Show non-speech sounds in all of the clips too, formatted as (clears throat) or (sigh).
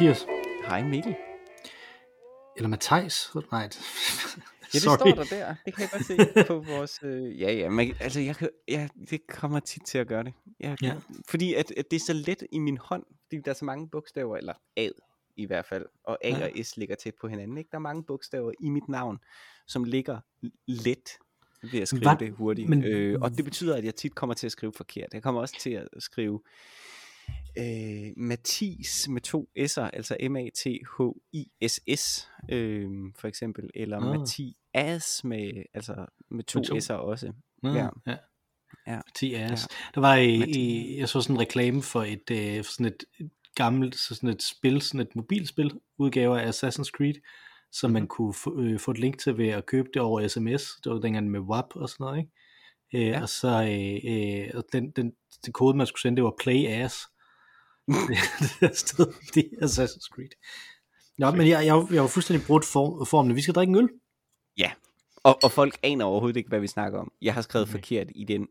Mathias. Hej Mikkel. Eller Matthijs. Nej. (laughs) Ja, det Sorry. står der der. Det kan jeg godt se på vores... Øh, ja, ja, men altså, jeg, ja, det kommer tit til at gøre det. Jeg, Ja. Fordi at, at det er så let i min hånd, fordi der er så mange bogstaver, eller A i hvert fald, og A Ja. og S ligger tæt på hinanden. Ikke? Der er mange bogstaver i mit navn, som ligger let ved at skrive Hvad- det hurtigt. Men... Øh, og det betyder, at jeg tit kommer til at skrive forkert. Jeg kommer også til at skrive øh, Mathis med to s'er, altså M-A-T-H-I-S-S, øh, for eksempel, eller ah. Mathias med, altså med to, Med to. s'er også. Ja. Ja. ja. Ja. Mathias. Der var i, i, jeg så sådan en reklame for et, øh, for sådan et gammelt, så sådan et spil, sådan et mobilspil, udgave af Assassin's Creed, som man Mhm. kunne få, øh, få et link til ved at købe det over sms. Det var dengang med WAP og sådan noget, ikke? Øh, Ja. Og så øh, øh, og den, den, den kode, man skulle sende, det var play ass. (laughs) det stod i Assassin's Creed. Nå, men jeg, jeg, jeg var fuldstændig brudt form, formen. Vi skal drikke en øl. Ja, og, og folk aner overhovedet ikke, hvad vi snakker om. Jeg har skrevet Nej. forkert i den,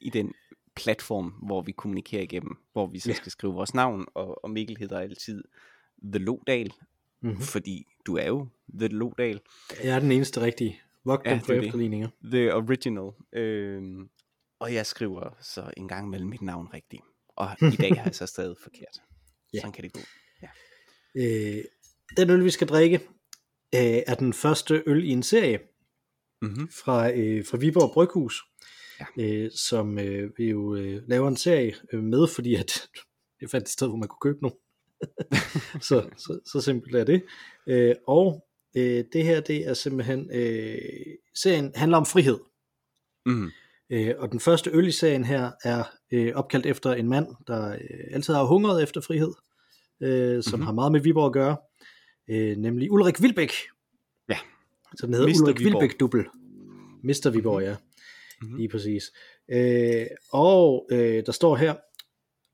i den platform, hvor vi kommunikerer igennem, hvor vi så Ja. skal skrive vores navn, og, og Mikkel hedder altid The Lodal, Mm-hmm. fordi du er jo The Lodal, Jeg er den eneste rigtige. Vogt Ja, det på er det. efterligninger. The Original. Øhm, og jeg skriver så en gang mellem mit navn rigtigt. Og i dag har jeg så stadig forkert. (laughs) Ja. Sådan kan det gå. Øh, den øl, vi skal drikke, øh, er den første øl i en serie Mm-hmm. fra, øh, fra Viborg Bryghus, Ja. øh, som øh, vi jo øh, laver en serie øh, med, fordi at (laughs) det fandt et sted, hvor man kunne købe nogle. (laughs) så, så, så simpelt er det. Øh, og øh, det her, det er simpelthen, øh, serien handler om frihed. Mm. Øh, og den første øl i serien her er øh, opkaldt efter en mand, der øh, altid har hungret efter frihed, øh, som Mhm. mm-hmm. har meget med Viborg at gøre, øh, nemlig Ulrik Vilbæk. Ja. Så den hedder Mr. Ulrik Viborg. Vilbæk Dubbel. Mr. Viborg, ja. Mhm. Lige præcis. Øh, og øh, der står her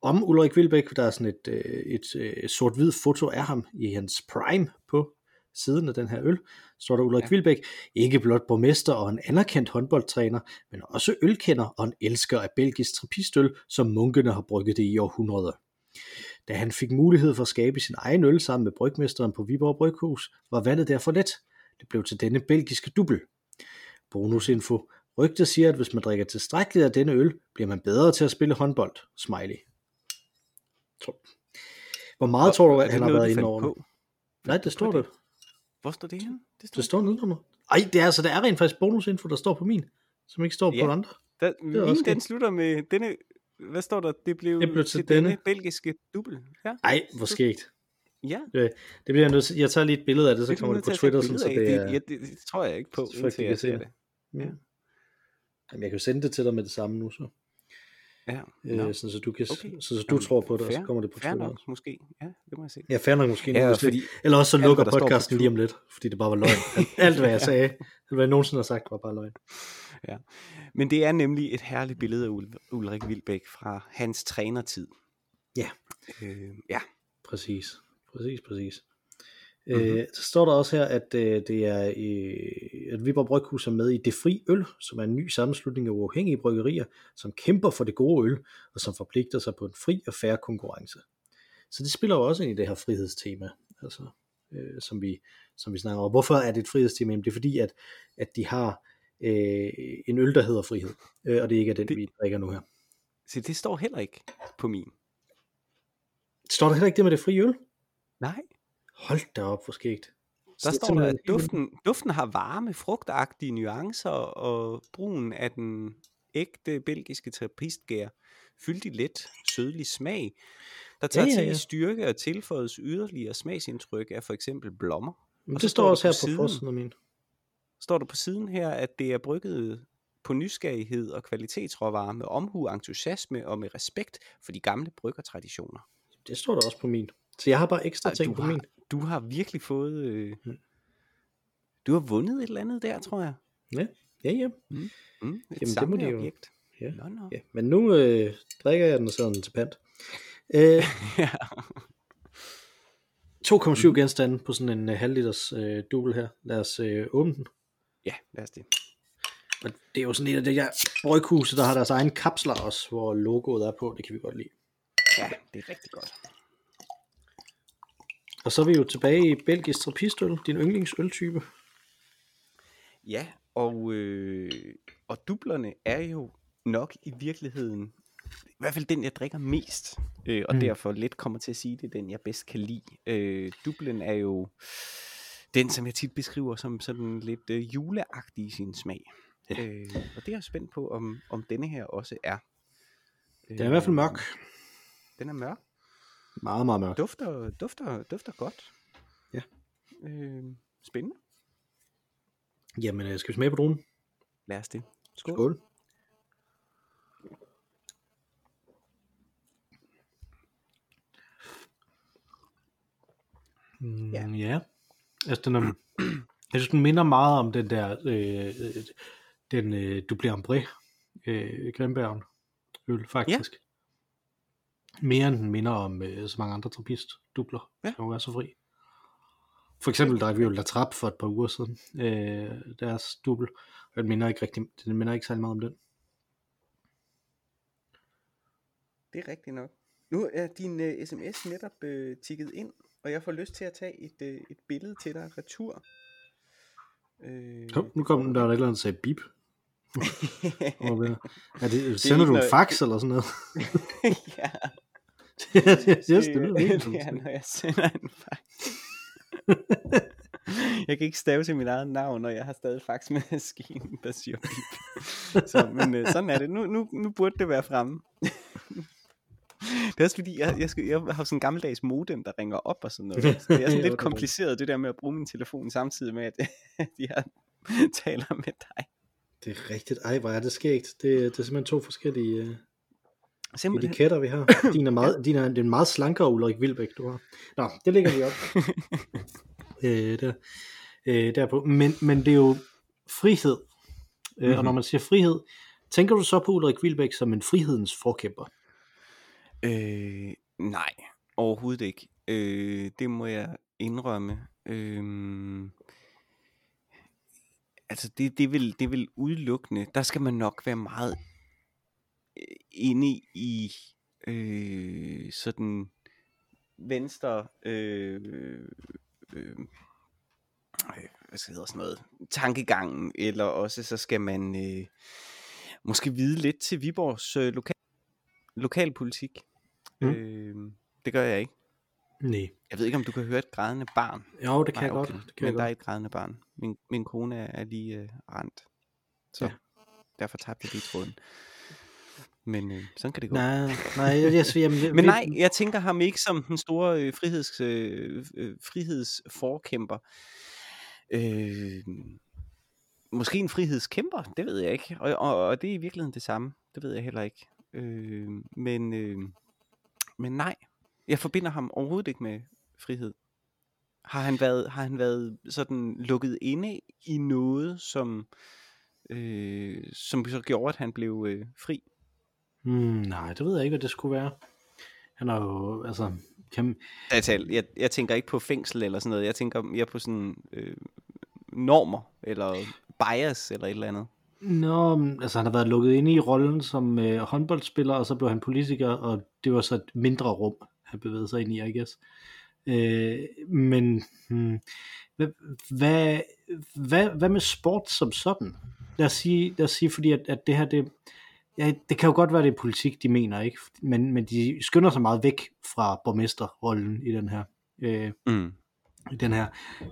om Ulrik Vilbæk, der er sådan et, øh, et øh, sort-hvid foto af ham i hans prime siden af den her øl, står der Ulrik ja. Vilbæk, ikke blot borgmester og en anerkendt håndboldtræner, men også ølkender og en elsker af belgisk trappistøl, som munkene har brygget det i århundreder. Da han fik mulighed for at skabe sin egen øl sammen med brygmesteren på Viborg Bryghus, var vandet derfor let. Det blev til denne belgiske dubbel. Bonusinfo. Rygtet siger, at hvis man drikker tilstrækkeligt af denne øl, bliver man bedre til at spille håndbold. Smiley. Hvor meget tror du, at det han har været inde over? Nej, det står der. Hvor står det henne? Det står, Det står nedenunder. Ej, det er altså, der er rent faktisk bonusinfo, der står på min, som ikke står på Ja. andre. der, er min, den godt. slutter med denne... Hvad står der? Det blev, Det blev til til denne denne. belgiske dubbel. Ja. Ej, hvor skægt. ja. Det bliver jeg nødt til. Jeg tager lige et billede af det, så Det er kommer det på Twitter, sådan, så det er... det, ja, det, det, tror jeg ikke på, indtil jeg se ser det. det. Ja. Jamen, jeg kan jo sende det til dig med det samme nu, så. Ja. Øh, Nå. sådan, så du, kan, Okay. så, så du tror på det, og så fair. kommer det på Fair Twitter. nok, måske. Ja, det må jeg se. Ja, fair nok måske. Ja, Ja, fordi Eller også så lukker podcasten lige om lidt, fordi det bare var løgn. (laughs) Alt, hvad jeg sagde, hvad jeg nogensinde har sagt, var bare løgn. Men det er nemlig et herligt billede af Ul- Ulrik Vilbæk fra hans trænertid. Ja. Øh, ja. Præcis, præcis, præcis. Mhm. Mm-hmm. Øh, så står der også her, at øh, det er øh, at Viborg Bryghus er med i Det Fri Øl, som er en ny sammenslutning af uafhængige bryggerier, som kæmper for det gode øl, og som forpligter sig på en fri og færre konkurrence. Så det spiller jo også ind i det her frihedstema, altså, øh, som, vi, som vi snakker om. Hvorfor er det et frihedstema? Jamen, det er fordi, at, at de har øh, en øl, der hedder frihed, øh, og det ikke er den, det... vi drikker nu her. Så det står heller ikke på min. Står der heller ikke det med det frie øl? Nej. Hold da op, hvor skægt. Der står der, at duften, duften har varme, frugtagtige nuancer, og brugen af den ægte belgiske trappistgær, fyldig let, sødlig smag, der tager Ja, ja, til ja. i styrke og tilføjes yderligere smagsindtryk af for eksempel blommer. Men Og det står også her på på siden. forsiden af min. Står der på siden her, at det er brygget på nysgerrighed og kvalitetsråvarer med omhu, entusiasme og med respekt for de gamle bryggertraditioner. Det står der også på min. Så jeg har bare ekstra Ej, ting på har, min. Du har virkelig fået... Øh, Mm. du har vundet et eller andet der, tror jeg. Ja, ja, ja. Mm, et Jamen, det må de jo- samleobjekt. Ja. Nå, nå. ja. Men nu øh, drikker jeg den sådan til pant. (laughs) Øh, Ja. 2,7 genstande på sådan en øh, halv liters øh, dubbel her. Lad os øh, åbne den. ja, lad os det. Og det er jo sådan et af de her bryghuse, der har deres egen kapsler også, hvor logoet er på. Det kan vi godt lide. Ja, det er rigtig godt. Og så er vi jo tilbage i belgisk trappistøl, din yndlingsøltype. Ja, og, øh, og dublerne er jo nok i virkeligheden, i hvert fald den, jeg drikker mest, øh, og Mm. derfor let kommer til at sige, det er den, jeg bedst kan lide. Øh, dublen er jo den, som jeg tit beskriver som sådan lidt øh, juleagtig i sin smag. Ja. Øh, og det er jeg spændt på, om, om denne her også er. Den er i hvert fald mørk. Den er mørk. Meget, meget mørk. Dufter, dufter, dufter godt. Ja. Øh, spændende. Jamen, øh, skal vi smage på dronen? Lad os det. Skål. Skål. Mm, Ja. ja. Altså, den er, (clears throat) jeg synes, den minder meget om den der, øh, den øh, Dublé Ambré, øh, Grimbergen øl, faktisk. Mere end den minder om øh, så mange andre trappist-dubler, Ja. som være så fri. For eksempel drak vi jo La Trappe for et par uger siden, øh, deres dubbel, og den minder ikke rigtig, den minder ikke særlig meget om den. Det er rigtigt nok. Nu er din uh, sms netop uh, tikket ind, og jeg får lyst til at tage et, uh, et billede til dig retur. Øh, Hov, nu kom den der, der et eller andet, der sagde bip. Er det? Er det, sender ikke du en noget- fax eller sådan noget? (laughs) ja, yes, (laughs) yes, det det, lyder det er, når jeg sender en fax. jeg kan ikke stave til mit eget navn, når jeg har stadig faxmaskinen, der siger bip. Så, men uh, sådan er det. Nu, nu, nu burde det være fremme. Det er også fordi, jeg, jeg, skal, jeg har sådan en gammeldags modem, der ringer op og sådan noget. Så det er sådan (laughs) det lidt er kompliceret, det der med at bruge min telefon samtidig med, at jeg taler med dig. Det er rigtigt. Ej, hvor er det skægt. Det, det er simpelthen to forskellige uh, Simpelthen. etiketter, vi har. (coughs) Din er, meget, din er, det er en meget slankere Ulrik Vilbæk, du har. Nå, det lægger vi op. (laughs) øh, der, øh, derpå. Men, men det er jo frihed. Øh, Mhm. Og når man siger frihed, tænker du så på Ulrik Vilbæk som en frihedens forkæmper? Øh, nej, overhovedet ikke. Øh, det må jeg indrømme. Øh, altså det, det, vil, det vil udelukkende, der skal man nok være meget øh, inde i øh, sådan venstre øh, øh, øh, hvad skal det hedder sådan noget, tankegangen, eller også så skal man øh, måske vide lidt til Viborgs øh, lokal, lokalpolitik. Mm. Øh, det gør jeg ikke. Nej. Jeg ved ikke, om du kan høre et grædende barn. Jo, det kan Nej, jeg godt. okay. Det kan Men jeg der er godt. et grædende barn. Min, min kone er, er lige øh, rent. Så Ja. derfor tabte jeg lige tråden. Men øh, sådan kan det gå. Nej, nej, jeg, jeg, jamen, Men nej, jeg tænker ham ikke som den store øh, friheds, øh, øh, frihedsforkæmper. Øh, måske en frihedskæmper, det ved jeg ikke. Og, og, og det er i virkeligheden det samme. Det ved jeg heller ikke. Øh, men, øh, men nej, jeg forbinder ham overhovedet ikke med frihed. Har han været, har han været sådan lukket inde i noget, som, øh, som så gjorde, at han blev øh, fri? Mm, nej, det ved jeg ikke, hvad det skulle være. Han er jo, altså, kan, Jeg, jeg, jeg tænker ikke på fængsel eller sådan noget. Jeg tænker mere på sådan øh, normer eller bias eller et eller andet. Nå, altså han har været lukket inde i rollen som øh, håndboldspiller, og så blev han politiker, og det var så et mindre rum, have bevæget sig ind i, I guess. Øh, men hmm, hvad, hvad, hvad, hvad med sport som sådan? Lad os sige, lad os sige fordi at, at det her, det, ja, det kan jo godt være, det er politik, de mener, ikke? Men, men de skynder sig meget væk fra borgmesterrollen i den her. Øh, Mm i den her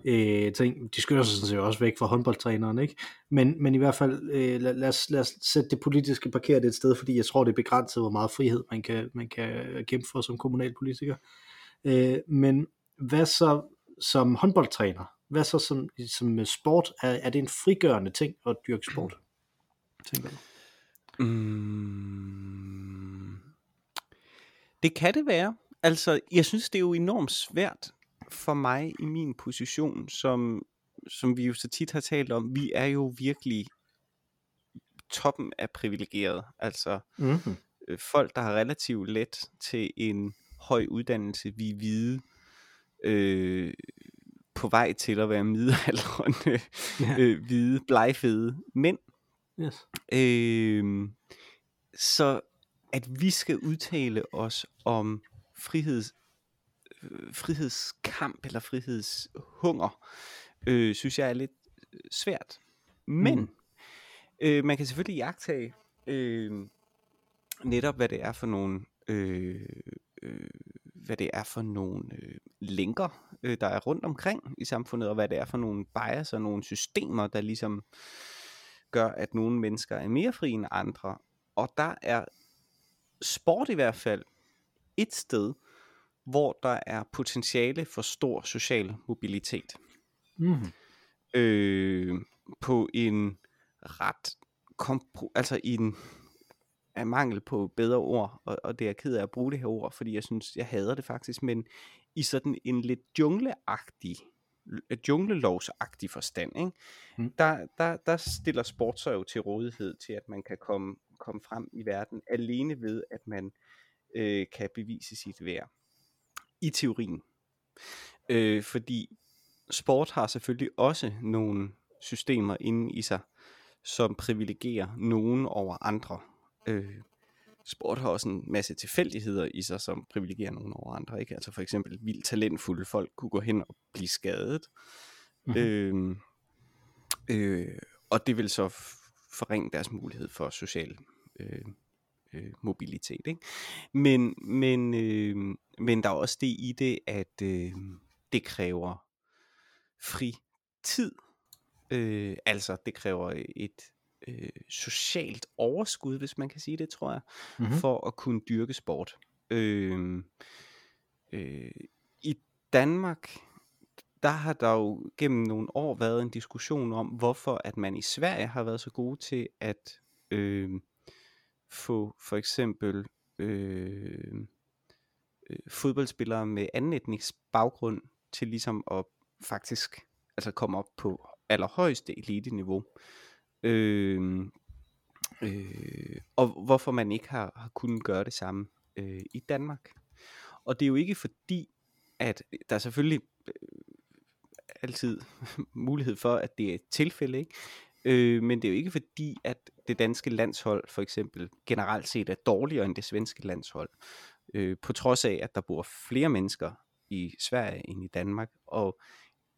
øh, ting. De skynder sig sådan set også væk fra håndboldtræneren, ikke? Men, men i hvert fald, øh, lad, lad, os, lad os sætte det politiske parkeret et sted, fordi jeg tror, det er begrænset, hvor meget frihed man kan, man kan kæmpe for som kommunalpolitiker. Øh, men hvad så som håndboldtræner? Hvad så som, som sport? Er, er det en frigørende ting at dyrke sport? Tænker du? Mm. Det kan det være. Altså, jeg synes, det er jo enormt svært for mig i min position, som, som vi jo så tit har talt om. Vi er jo virkelig toppen af privilegeret. Altså, Mm-hmm. folk, der har relativt let til en høj uddannelse, vi er hvide, øh, på vej til at være middelaldrende, (laughs) Ja. øh, hvide, blegfede mænd. Yes. Øh, så at vi skal udtale os om friheds, frihedskamp eller frihedshunger, øh, synes jeg er lidt øh, svært. Men mm. øh, man kan selvfølgelig jagtage øh, netop, hvad det er for nogle øh, øh, hvad det er for nogle øh, linker, øh, der er rundt omkring i samfundet, og hvad det er for nogle bias og nogle systemer, der ligesom gør, at nogle mennesker er mere frie end andre. Og der er sport i hvert fald et sted, hvor der er potentiale for stor social mobilitet. Mm. Øh, på en ret kompro- altså i en af mangel på bedre ord, og, og det er jeg ked af at bruge det her ord, fordi jeg synes, jeg hader det faktisk, men i sådan en lidt jungleagtig, junglelovsagtig forstand, ikke? Mm. Der, der, der stiller sport sig jo til rådighed til, at man kan komme, komme frem i verden, alene ved, at man øh, kan bevise sit værd. I teorien. Øh, fordi sport har selvfølgelig også nogle systemer inde i sig, som privilegerer nogen over andre. Øh, sport har også en masse tilfældigheder i sig, som privilegerer nogen over andre. Ikke? Altså for eksempel vildt talentfulde folk kunne gå hen og blive skadet. Mm-hmm. Øh, øh, og det vil så forringe deres mulighed for social øh, øh, mobilitet. Ikke? Men, men, øh, men der er også det i det, at øh, det kræver fri tid. Øh, altså det kræver et øh, socialt overskud, hvis man kan sige det, tror jeg, mm-hmm. for at kunne dyrke sport. Øh, øh, I Danmark, der har der jo gennem nogle år været en diskussion om, hvorfor at man i Sverige har været så gode til at øh, få for eksempel øh, øh, fodboldspillere med anden etnisk baggrund til ligesom at faktisk altså komme op på allerhøjeste elite-niveau. Øh, øh, og hvorfor man ikke har, har kunnet gøre det samme øh, i Danmark. Og det er jo ikke fordi, at der er selvfølgelig øh, altid (laughs) mulighed for, at det er et tilfælde, ikke? Øh, men det er jo ikke fordi, at det danske landshold for eksempel generelt set er dårligere end det svenske landshold. Øh, på trods af, at der bor flere mennesker i Sverige end i Danmark. Og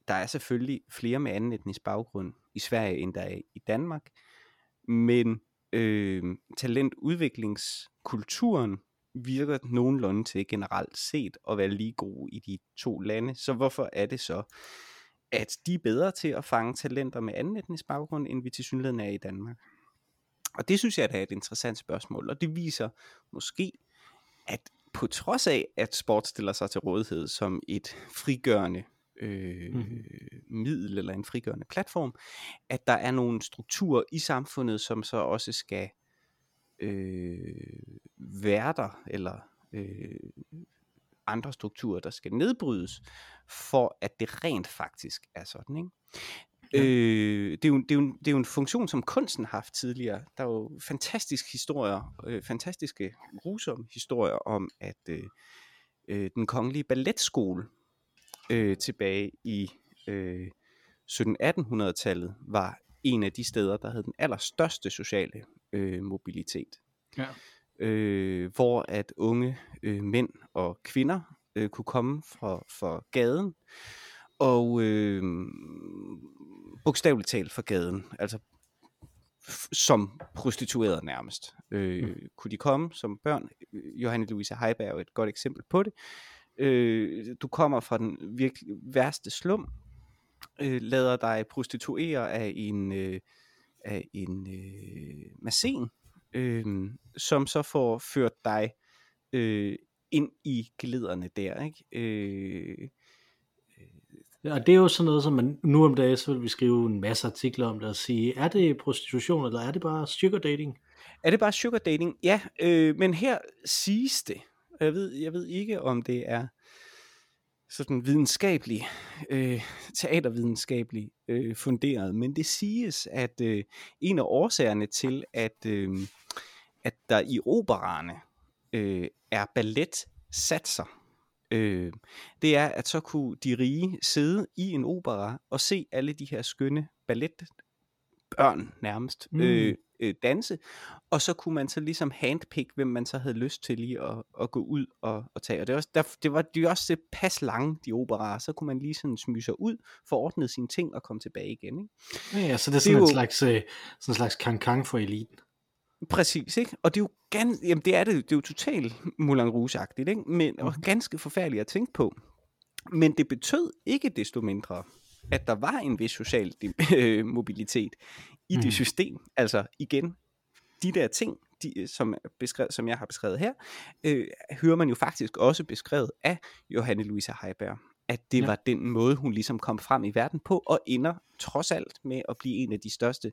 der er selvfølgelig flere med anden etnisk baggrund i Sverige, end der er i Danmark. Men øh, talentudviklingskulturen virker nogenlunde til generelt set at være lige god i de to lande. Så hvorfor er det så, at de er bedre til at fange talenter med anden etnisk baggrund, end vi til synligheden er i Danmark? Og det synes jeg er et interessant spørgsmål, og det viser måske, at på trods af, at sport stiller sig til rådighed som et frigørende øh, mm. middel eller en frigørende platform, at der er nogle strukturer i samfundet, som så også skal øh, være der, eller øh, andre strukturer, der skal nedbrydes, for at det rent faktisk er sådan. Ikke? Ja. Øh, det, er jo, det, er jo, det er jo en funktion, som kunsten har haft tidligere. Der er jo fantastiske historier, øh, fantastiske, grusomme historier om, at øh, øh, den kongelige balletskole øh, tilbage i øh, 1700-1800-tallet var en af de steder, der havde den allerstørste sociale øh, mobilitet. Ja. Øh, hvor at unge øh, mænd og kvinder øh, kunne komme fra, fra gaden, og øh, bogstaveligt talt fra gaden, altså som prostitueret nærmest. Øh, mm. Kunne de komme som børn? Johanne Louise Heiberg er et godt eksempel på det. Øh, du kommer fra den virkelig værste slum, øh, lader dig prostituere af en, øh, af en øh, massen, øh, som så får ført dig øh, ind i glæderne der, ikke? Øh, og det er jo sådan noget, som man nu om dagen, så vil vi skrive en masse artikler om det og sige, er det prostitution, eller er det bare sugar dating? Er det bare sugar dating? Ja, øh, men her siges det, jeg ved, jeg ved ikke, om det er sådan videnskabelig, øh, teatervidenskabelig øh, funderet, men det siges, at øh, en af årsagerne til, at, øh, at der i opererne øh, er ballet-satser, øh, det er, at så kunne de rige sidde i en opera og se alle de her skønne balletbørn nærmest mm. øh, øh, danse, og så kunne man så ligesom handpick, hvem man så havde lyst til lige at, at gå ud og, og tage. Og det, var også, der, det var de var også pas lange, de operaer, så kunne man lige sådan smyge sig ud, få ordnet sine ting og komme tilbage igen. Ikke? Ja, ja, så det er sådan, det en, jo, slags, øh, sådan en slags kang for eliten. Præcis, ikke? Og det er jo gan, jamen det er det, det er jo totalt Moulin Rouge-agtigt, ikke? Men mm. ganske forfærdeligt at tænke på. Men det betød ikke desto mindre, at der var en vis social øh, mobilitet i mm. det system. Altså igen, de der ting, de, som, beskrevet, som jeg har beskrevet her, øh, hører man jo faktisk også beskrevet af Johanne Louise Heiberg. At det ja. var den måde, hun ligesom kom frem i verden på, og ender trods alt med at blive en af de største øh,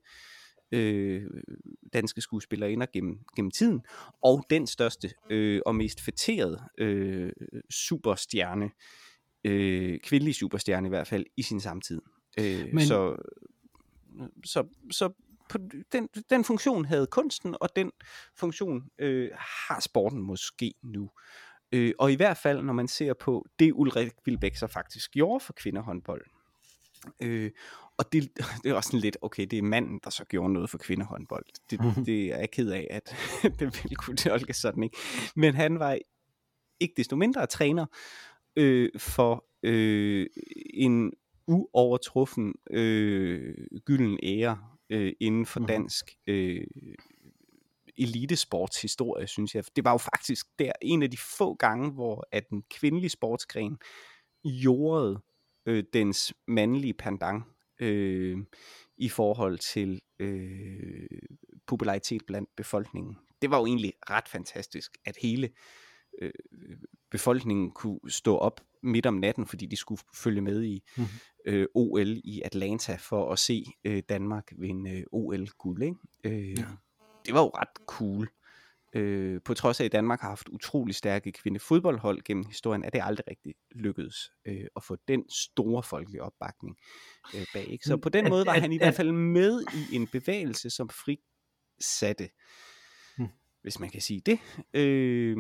danske skuespillerinder gennem, gennem tiden, og den største øh, og mest fætterede øh, superstjerne, øh, kvindelige superstjerne i hvert fald, i sin samtid. Øh, Men... Så, så, så på den, den funktion havde kunsten, og den funktion øh, har sporten måske nu. Øh, og i hvert fald, når man ser på det, Ulrik Vilbæk så faktisk gjorde for kvinderhåndbold. Øh, og det, (laughs) det er også sådan lidt, okay, det er manden, der så gjorde noget for kvinderhåndbold. Det, det er jeg ked af, at (laughs) det ville kunne tolkes sådan, ikke? Men han var ikke desto mindre træner øh, for øh, en uovertruffen øh, gylden ære øh, inden for dansk øh, elitesportshistorie, synes jeg. Det var jo faktisk der en af de få gange, hvor at den kvindelige sportsgren jordede øh, dens mandlige pendant øh, i forhold til øh, popularitet blandt befolkningen. Det var jo egentlig ret fantastisk, at hele øh, befolkningen kunne stå op midt om natten, fordi de skulle følge med i mm. øh, OL i Atlanta for at se øh, Danmark vinde øh, OL-guld. Ikke? Øh, ja. Det var jo ret cool. Øh, på trods af, at Danmark har haft utrolig stærke kvindefodboldhold gennem historien, er det aldrig rigtig lykkedes øh, at få den store folkelige opbakning øh, bag. Ikke? Så på den måde var han i hvert fald med i en bevægelse, som frisatte, hmm. hvis man kan sige det, øh,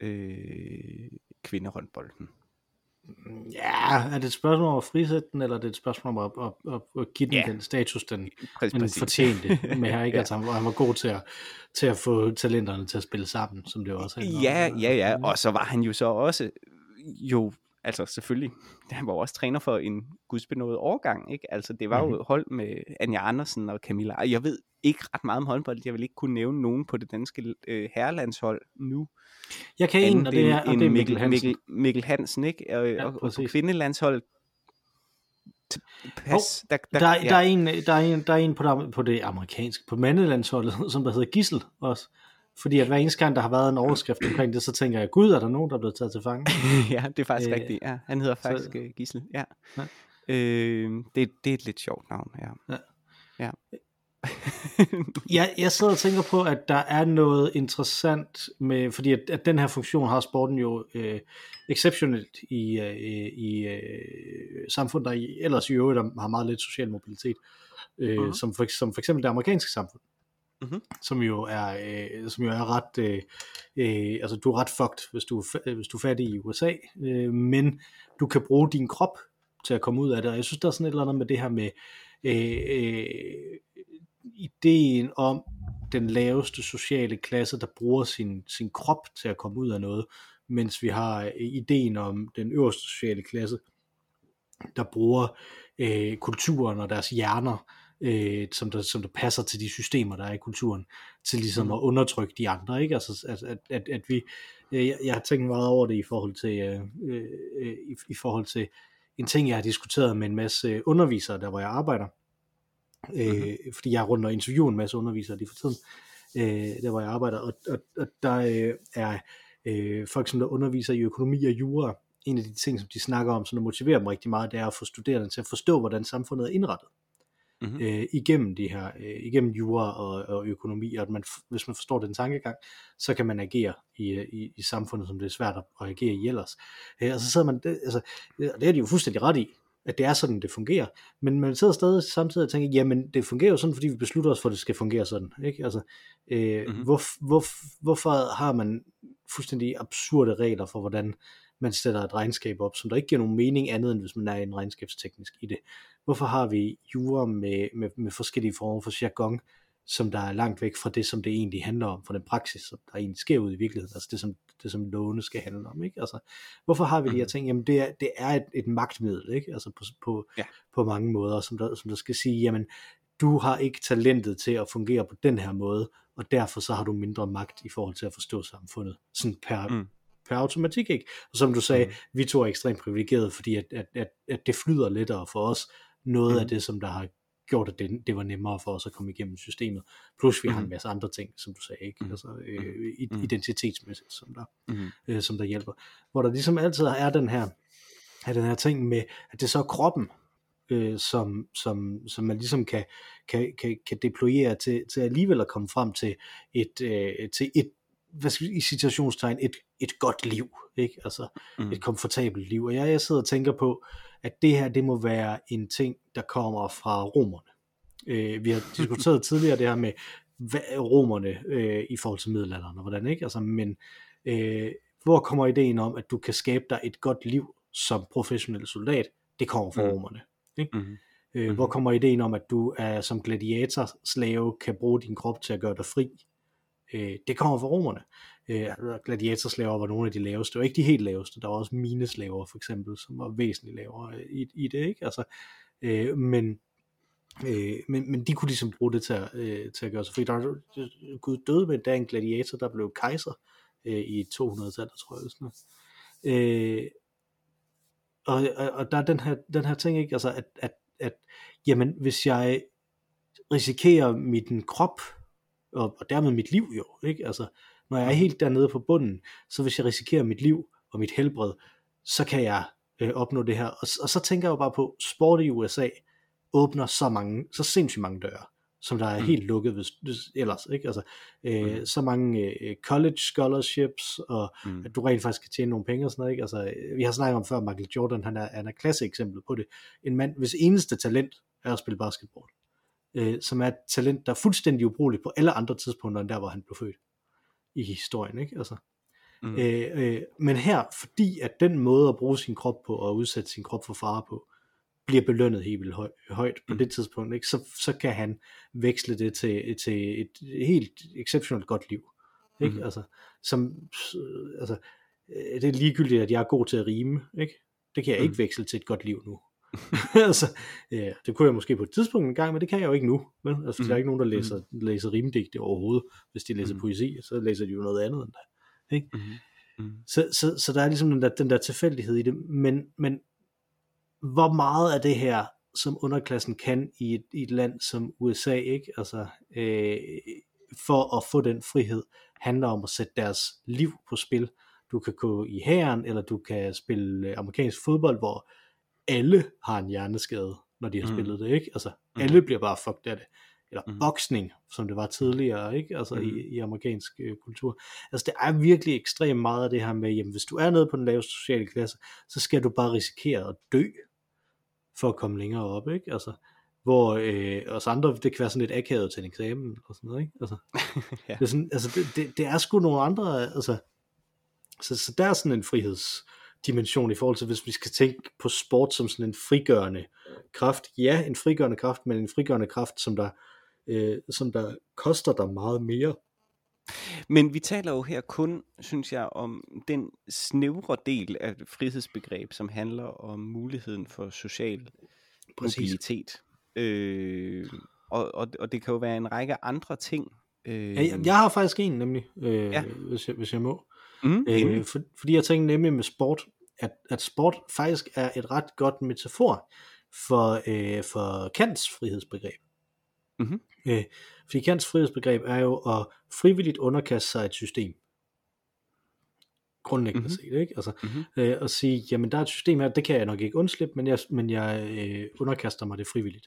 øh, kvindehåndbolden. Ja, er det et spørgsmål om at frisætte den, eller er det et spørgsmål om at, at, at, at give den ja. den status, den, præcis, den fortjente, med her, ikke? (laughs) ja. altså, han, var god til at, til at få talenterne til at spille sammen, som det også er. Ja, ja, ja, og så var han jo så også jo altså selvfølgelig, (laughs) han var også træner for en gudsbenået årgang, ikke? Altså det var mm-hmm. jo hold med Anja Andersen og Camilla. Jeg ved ikke ret meget om håndbold. Jeg vil ikke kunne nævne nogen på det danske øh, herrelandshold nu. Jeg kan en, og det er, og det er Mikkel Hansen. Mikkel, Mikkel Hansen, ikke? Og, ja, og, og på kvindelandshold Pas. Oh, der, der, der, ja. der, er en, der, er en, der er en på det, på det amerikanske, på mandelandsholdet, (laughs) som der hedder Gissel også. Fordi at hver eneste gang, der har været en overskrift omkring det, så tænker jeg, gud, er der nogen, der er blevet taget til fange? (laughs) ja, det er faktisk øh, rigtigt. Ja, han hedder faktisk så, uh, Gissel. Ja. ja. Øh, det, det er et lidt sjovt navn, ja. ja. ja. (laughs) jeg, jeg sidder og tænker på, at der er noget interessant med, fordi at, at den her funktion har sporten jo øh, exceptionelt i, øh, i øh, samfund, der i, ellers i øvrigt har meget lidt social mobilitet, øh, uh-huh. som, for, som for eksempel det amerikanske samfund. Mm-hmm. som jo er øh, som jo er ret øh, øh, altså du er ret fucked hvis du hvis du er fattig i USA øh, men du kan bruge din krop til at komme ud af det og jeg synes der er sådan et eller andet med det her med øh, øh, ideen om den laveste sociale klasse, der bruger sin, sin krop til at komme ud af noget, mens vi har øh, ideen om den øverste sociale klasse, der bruger øh, kulturen og deres hjerner, øh, som, der, som der passer til de systemer, der er i kulturen, til ligesom mm. at undertrykke de andre. Ikke? Altså, at, at, at, at vi, øh, jeg, jeg har tænkt meget over det i forhold til, øh, øh, i, i forhold til en ting, jeg har diskuteret med en masse undervisere, der hvor jeg arbejder, øh, mm-hmm. fordi jeg er rundt og interviewer en masse undervisere lige for tiden, øh, der hvor jeg arbejder, og, og, og der øh, er øh, folk, som der underviser i økonomi og jura, en af de ting, som de snakker om, som der motiverer dem rigtig meget, det er at få studerende til at forstå, hvordan samfundet er indrettet. Mm-hmm. Øh, igennem det her, øh, igennem jura og, og økonomi, og at man, hvis man forstår den tankegang, så kan man agere i, i, i samfundet, som det er svært at, at agere i ellers. Øh, og så sidder man, det, altså, det er de jo fuldstændig ret i, at det er sådan, det fungerer. Men man sidder stadig samtidig og tænker, jamen det fungerer jo sådan, fordi vi beslutter os for, at det skal fungere sådan. Ikke? Altså, øh, mm-hmm. hvor, hvor, hvorfor har man fuldstændig absurde regler for, hvordan man sætter et regnskab op, som der ikke giver nogen mening andet, end hvis man er en regnskabsteknisk i det. Hvorfor har vi jura med, med, med forskellige former for jargon, som der er langt væk fra det, som det egentlig handler om, fra den praksis, som der egentlig sker ud i virkeligheden, altså det, som, det, som låne skal handle om, ikke? Altså, hvorfor har vi de her Mhm. ting? Jamen, det er, det er et, et magtmiddel, ikke? Altså på, på, Ja. på mange måder, som der, som der skal sige, jamen, du har ikke talentet til at fungere på den her måde, og derfor så har du mindre magt i forhold til at forstå samfundet, sådan per, Mm. per automatik, ikke? Og som du sagde, Mm. vi to er ekstremt privilegerede, fordi at, at, at, at det flyder lettere for os, noget Mm. af det, som der har gjort, at det, det var nemmere for os at komme igennem systemet. Plus vi har en Mhm. masse andre ting, som du sagde, ikke? Mhm. Altså, øh, Mhm. identitetsmæssigt, som der, Mm. øh, som der hjælper. Hvor der ligesom altid er den her, er den her ting med, at det så er kroppen, øh, som, som, som man ligesom kan, kan, kan, kan deployere til, til alligevel at komme frem til et, øh, til et hvad skal vi, i citationstegn, et, et godt liv, ikke? Altså Mm. et komfortabelt liv. Og jeg, jeg sidder og tænker på, at det her, det må være en ting, der kommer fra romerne. Øh, vi har diskuteret (laughs) tidligere det her med hvad, romerne øh, i forhold til middelalderen og hvordan, ikke? Altså, men øh, hvor kommer ideen om, at du kan skabe dig et godt liv som professionel soldat? Det kommer fra Mm. romerne. Mm. Øh, Mhm. Hvor kommer ideen om, at du er som gladiatorslave kan bruge din krop til at gøre dig fri? Øh, det kommer fra romerne. Øh, gladiatorslaver var nogle af de laveste, og ikke de helt laveste. Der var også mineslaver for eksempel, som var væsentligt lavere i, i det, ikke? Altså, øh, men, øh, men, men de kunne ligesom bruge det til at, øh, til at gøre sig fri. Der var Gud døde med, der en gladiator, der blev kejser øh, i 200-tallet, tror jeg. Sådan noget. Øh, og, og, og der er den her, den her ting, ikke? Altså, at, at, at jamen, hvis jeg risikerer min krop, og, og dermed mit liv jo, ikke? Altså, når jeg er helt dernede på bunden, så hvis jeg risikerer mit liv og mit helbred, så kan jeg øh, opnå det her. Og, og så tænker jeg jo bare på, sport i USA åbner så mange, så sindssygt mange døre, som der er Mm. helt lukket hvis, hvis, ellers, ikke? Altså, øh, Mm. så mange øh, college scholarships, og Mm. at du rent faktisk kan tjene nogle penge og sådan noget, ikke? Altså, øh, vi har snakket om før, Michael Jordan, han er, han er klasse eksempel på det. En mand, hvis eneste talent er at spille basketball, øh, som er et talent, der er fuldstændig ubrugeligt på alle andre tidspunkter, end der, hvor han blev født i historien, ikke? Altså, Mm. øh, øh, men her, fordi at den måde at bruge sin krop på, og udsætte sin krop for fare på, bliver belønnet helt vildt høj, højt på Mm. det tidspunkt, ikke? Så, så kan han veksle det til, til et helt exceptionelt godt liv. Ikke? Mhm. Altså, som, altså, øh, det er ligegyldigt, at jeg er god til at rime. Ikke? Det kan jeg ikke Mm. veksle til et godt liv nu. (laughs) altså, ja, det kunne jeg måske på et tidspunkt en gang, men det kan jeg jo ikke nu. Vel? Altså, der er Mhm. ikke nogen, der læser, læser rimdigte overhovedet. Hvis de læser Mhm. poesi, så læser de jo noget andet end det. Mm. Mm. Så, så, så der er ligesom den der, den der tilfældighed i det, men, men hvor meget af det her, som underklassen kan i et, i et land som USA, ikke? Altså, øh, for at få den frihed, handler om at sætte deres liv på spil. Du kan gå i hæren, eller du kan spille øh, amerikansk fodbold, hvor alle har en hjerneskade, når de har Mm. spillet det, ikke? Altså, Mm. alle bliver bare fucked af det. Eller Mm. boksning, som det var tidligere, ikke? Altså Mm. i, i amerikansk øh, kultur. Altså det er virkelig ekstremt meget af det her med, jamen hvis du er nede på den laveste sociale klasse, så skal du bare risikere at dø, for at komme længere op, ikke? Altså, hvor øh, os andre, det kan være sådan lidt akavet til en eksamen, og sådan noget, ikke? Altså, (laughs) Ja. det, er sådan, altså det, det, det er sgu nogle andre, altså, så, så der er sådan en frihedsdimension i forhold til, hvis vi skal tænke på sport som sådan en frigørende kraft. Ja, en frigørende kraft, men en frigørende kraft, som der, øh, som der koster dig meget mere. Men vi taler jo her kun, synes jeg, om den snævre del af frihedsbegreb, som handler om muligheden for social Præcis. mobilitet. Øh, og, og, og det kan jo være en række andre ting. Øh, Ja, jeg, jeg har faktisk en nemlig, øh, ja. hvis, jeg, hvis jeg må. Mm, Øh, for, fordi jeg tænker nemlig med sport, at, at sport faktisk er et ret godt metafor for, øh, for Kants frihedsbegreb. Mhm. Øh, fordi Kants frihedsbegreb er jo at frivilligt underkaste sig et system. Grundlæggende Mhm. mm-hmm. set, ikke? Altså, Mhm. øh, at sige, jamen der er et system her, det kan jeg nok ikke undslippe, men jeg, men jeg øh, underkaster mig det frivilligt,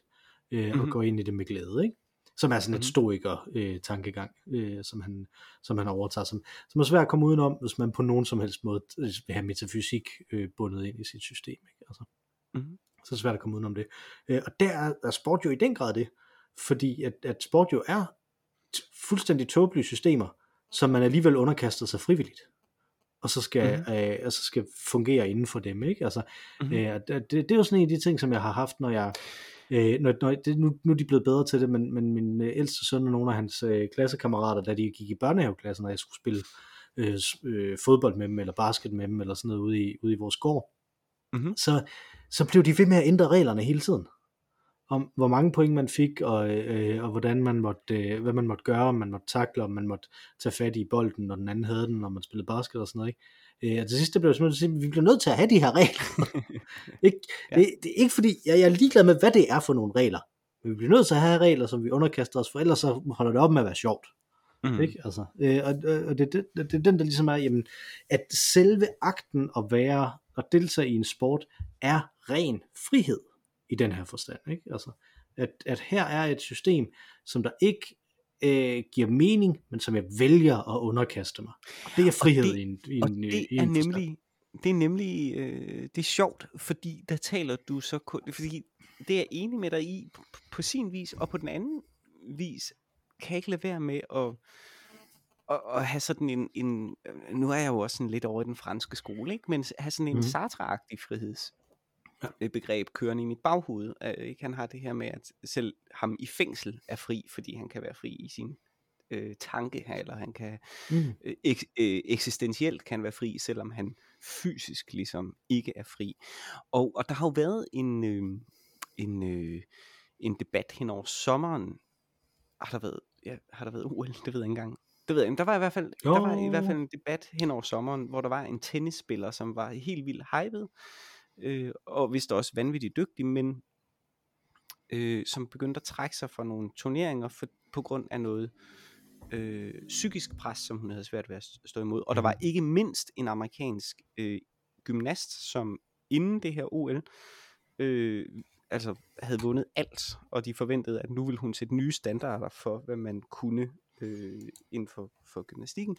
øh, mm-hmm. Mhm. og går ind i det med glæde, ikke? Som er sådan et Mhm. stoiker øh, tankegang, øh, som, han, som han overtager, som, som er svært at komme udenom, hvis man på nogen som helst måde øh, vil have metafysik øh, bundet ind i sit system, ikke? Altså, Mhm. så er det svært at komme udenom det. Øh, og der er, er sport jo i den grad det, fordi at, at sport jo er t- fuldstændig tåbelige systemer, som man alligevel underkaster sig frivilligt og så skal, Mhm. mm. øh, og så skal fungere inden for dem, ikke? Altså, Mhm. mm. øh, det, det, det er jo sådan en af de ting, som jeg har haft, når jeg Øh, når, når, det, nu, nu er de blevet bedre til det, men, men min øh, ældste søn og nogle af hans øh, klassekammerater, da de gik i børnehaveklassen, når jeg skulle spille øh, øh, fodbold med dem, eller basket med dem, eller sådan noget ude i, ude i vores gård, Mhm. så, så blev de ved med at ændre reglerne hele tiden om hvor mange point man fik, og, øh, og hvordan man måtte, øh, hvad man måtte gøre, om man måtte takle, om man måtte tage fat i bolden, når den anden havde den, når man spillede basket og sådan noget. Ikke? Øh, og til sidst blev jeg simpelthen at vi bliver nødt til at have de her regler. (laughs) ikke? Ja. Det, det, er ikke fordi, jeg, jeg er ligeglad med, hvad det er for nogle regler. Men vi bliver nødt til at have regler, som vi underkaster os, for ellers så holder det op med at være sjovt. Mm. Ikke? Altså, øh, og, og og det, det, det er den, der ligesom er, jamen, at selve akten at være og deltage i en sport er ren frihed i den her forstand. Ikke? Altså, at, at her er et system, som der ikke øh, giver mening, men som jeg vælger at underkaste mig. Og det er frihed det- i en, i Og en, det i er en forstand. nemlig, det er nemlig, øh, det er sjovt, fordi der taler du så kun, fordi det er jeg enig med dig i på, på sin vis, og på den anden vis kan jeg ikke lade være med at, at, at have sådan en, en, nu er jeg jo også sådan lidt over i den franske skole, ikke? men have sådan en mm. Sartre-agtig Ja. begreb kørende i mit baghoved. Øh, ikke? Han har det her med, at selv ham i fængsel er fri, fordi han kan være fri i sin øh, tanke, eller han kan Mm. øh, øh, eksistentielt kan være fri, selvom han fysisk ligesom ikke er fri. Og, og der har jo været en, øh, en, øh, en debat hen over sommeren. Har der været, ja, har der været OL? Det ved jeg ikke engang. Det ved jeg ikke. Der var i hvert fald, der var i hvert fald en debat hen over sommeren, hvor der var en tennisspiller, som var helt vildt hyped, øh, og vist også vanvittigt dygtig, men øh, som begyndte at trække sig fra nogle turneringer for, på grund af noget øh, psykisk pres, som hun havde svært ved at stå imod. Og der var ikke mindst en amerikansk øh, gymnast, som inden det her OL øh, altså havde vundet alt, og de forventede, at nu ville hun sætte nye standarder for, hvad man kunne øh, inden for, for gymnastikken.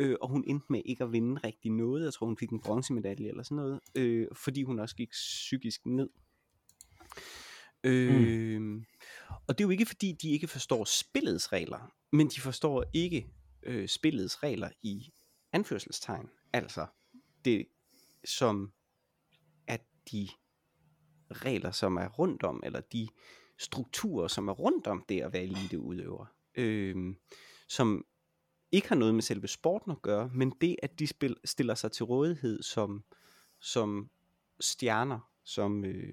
Øh, og hun endte med ikke at vinde rigtig noget. Jeg tror, hun fik en bronzemedalje eller sådan noget, øh, fordi hun også gik psykisk ned. Øh, mm. Og det er jo ikke fordi, de ikke forstår spillets regler, men de forstår ikke øh, spillets regler i anførselstegn. Altså det, som at de regler, som er rundt om, eller de strukturer, som er rundt om det at være eliteudøver, øh, som ikke har noget med selve sporten at gøre, men det, at de spil, stiller sig til rådighed som, som stjerner, som øh,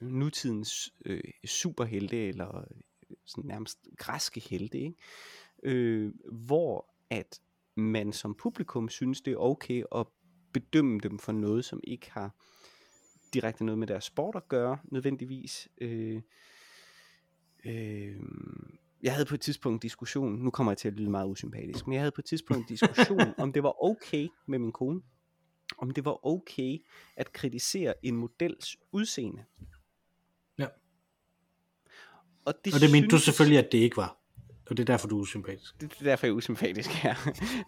nutidens øh, superhelte, eller øh, sådan nærmest græske helte, ikke? Øh, hvor at man som publikum synes, det er okay at bedømme dem for noget, som ikke har direkte noget med deres sport at gøre, nødvendigvis. Øh, øh, jeg havde på et tidspunkt en diskussion, nu kommer jeg til at lyde meget usympatisk, men jeg havde på et tidspunkt en diskussion, (laughs) om det var okay med min kone, om det var okay at kritisere en models udseende. Ja. Og det, Og det mente du synes- selvfølgelig, at det ikke var. Og det er derfor, du er sympatisk. det er derfor, jeg er usympatisk her.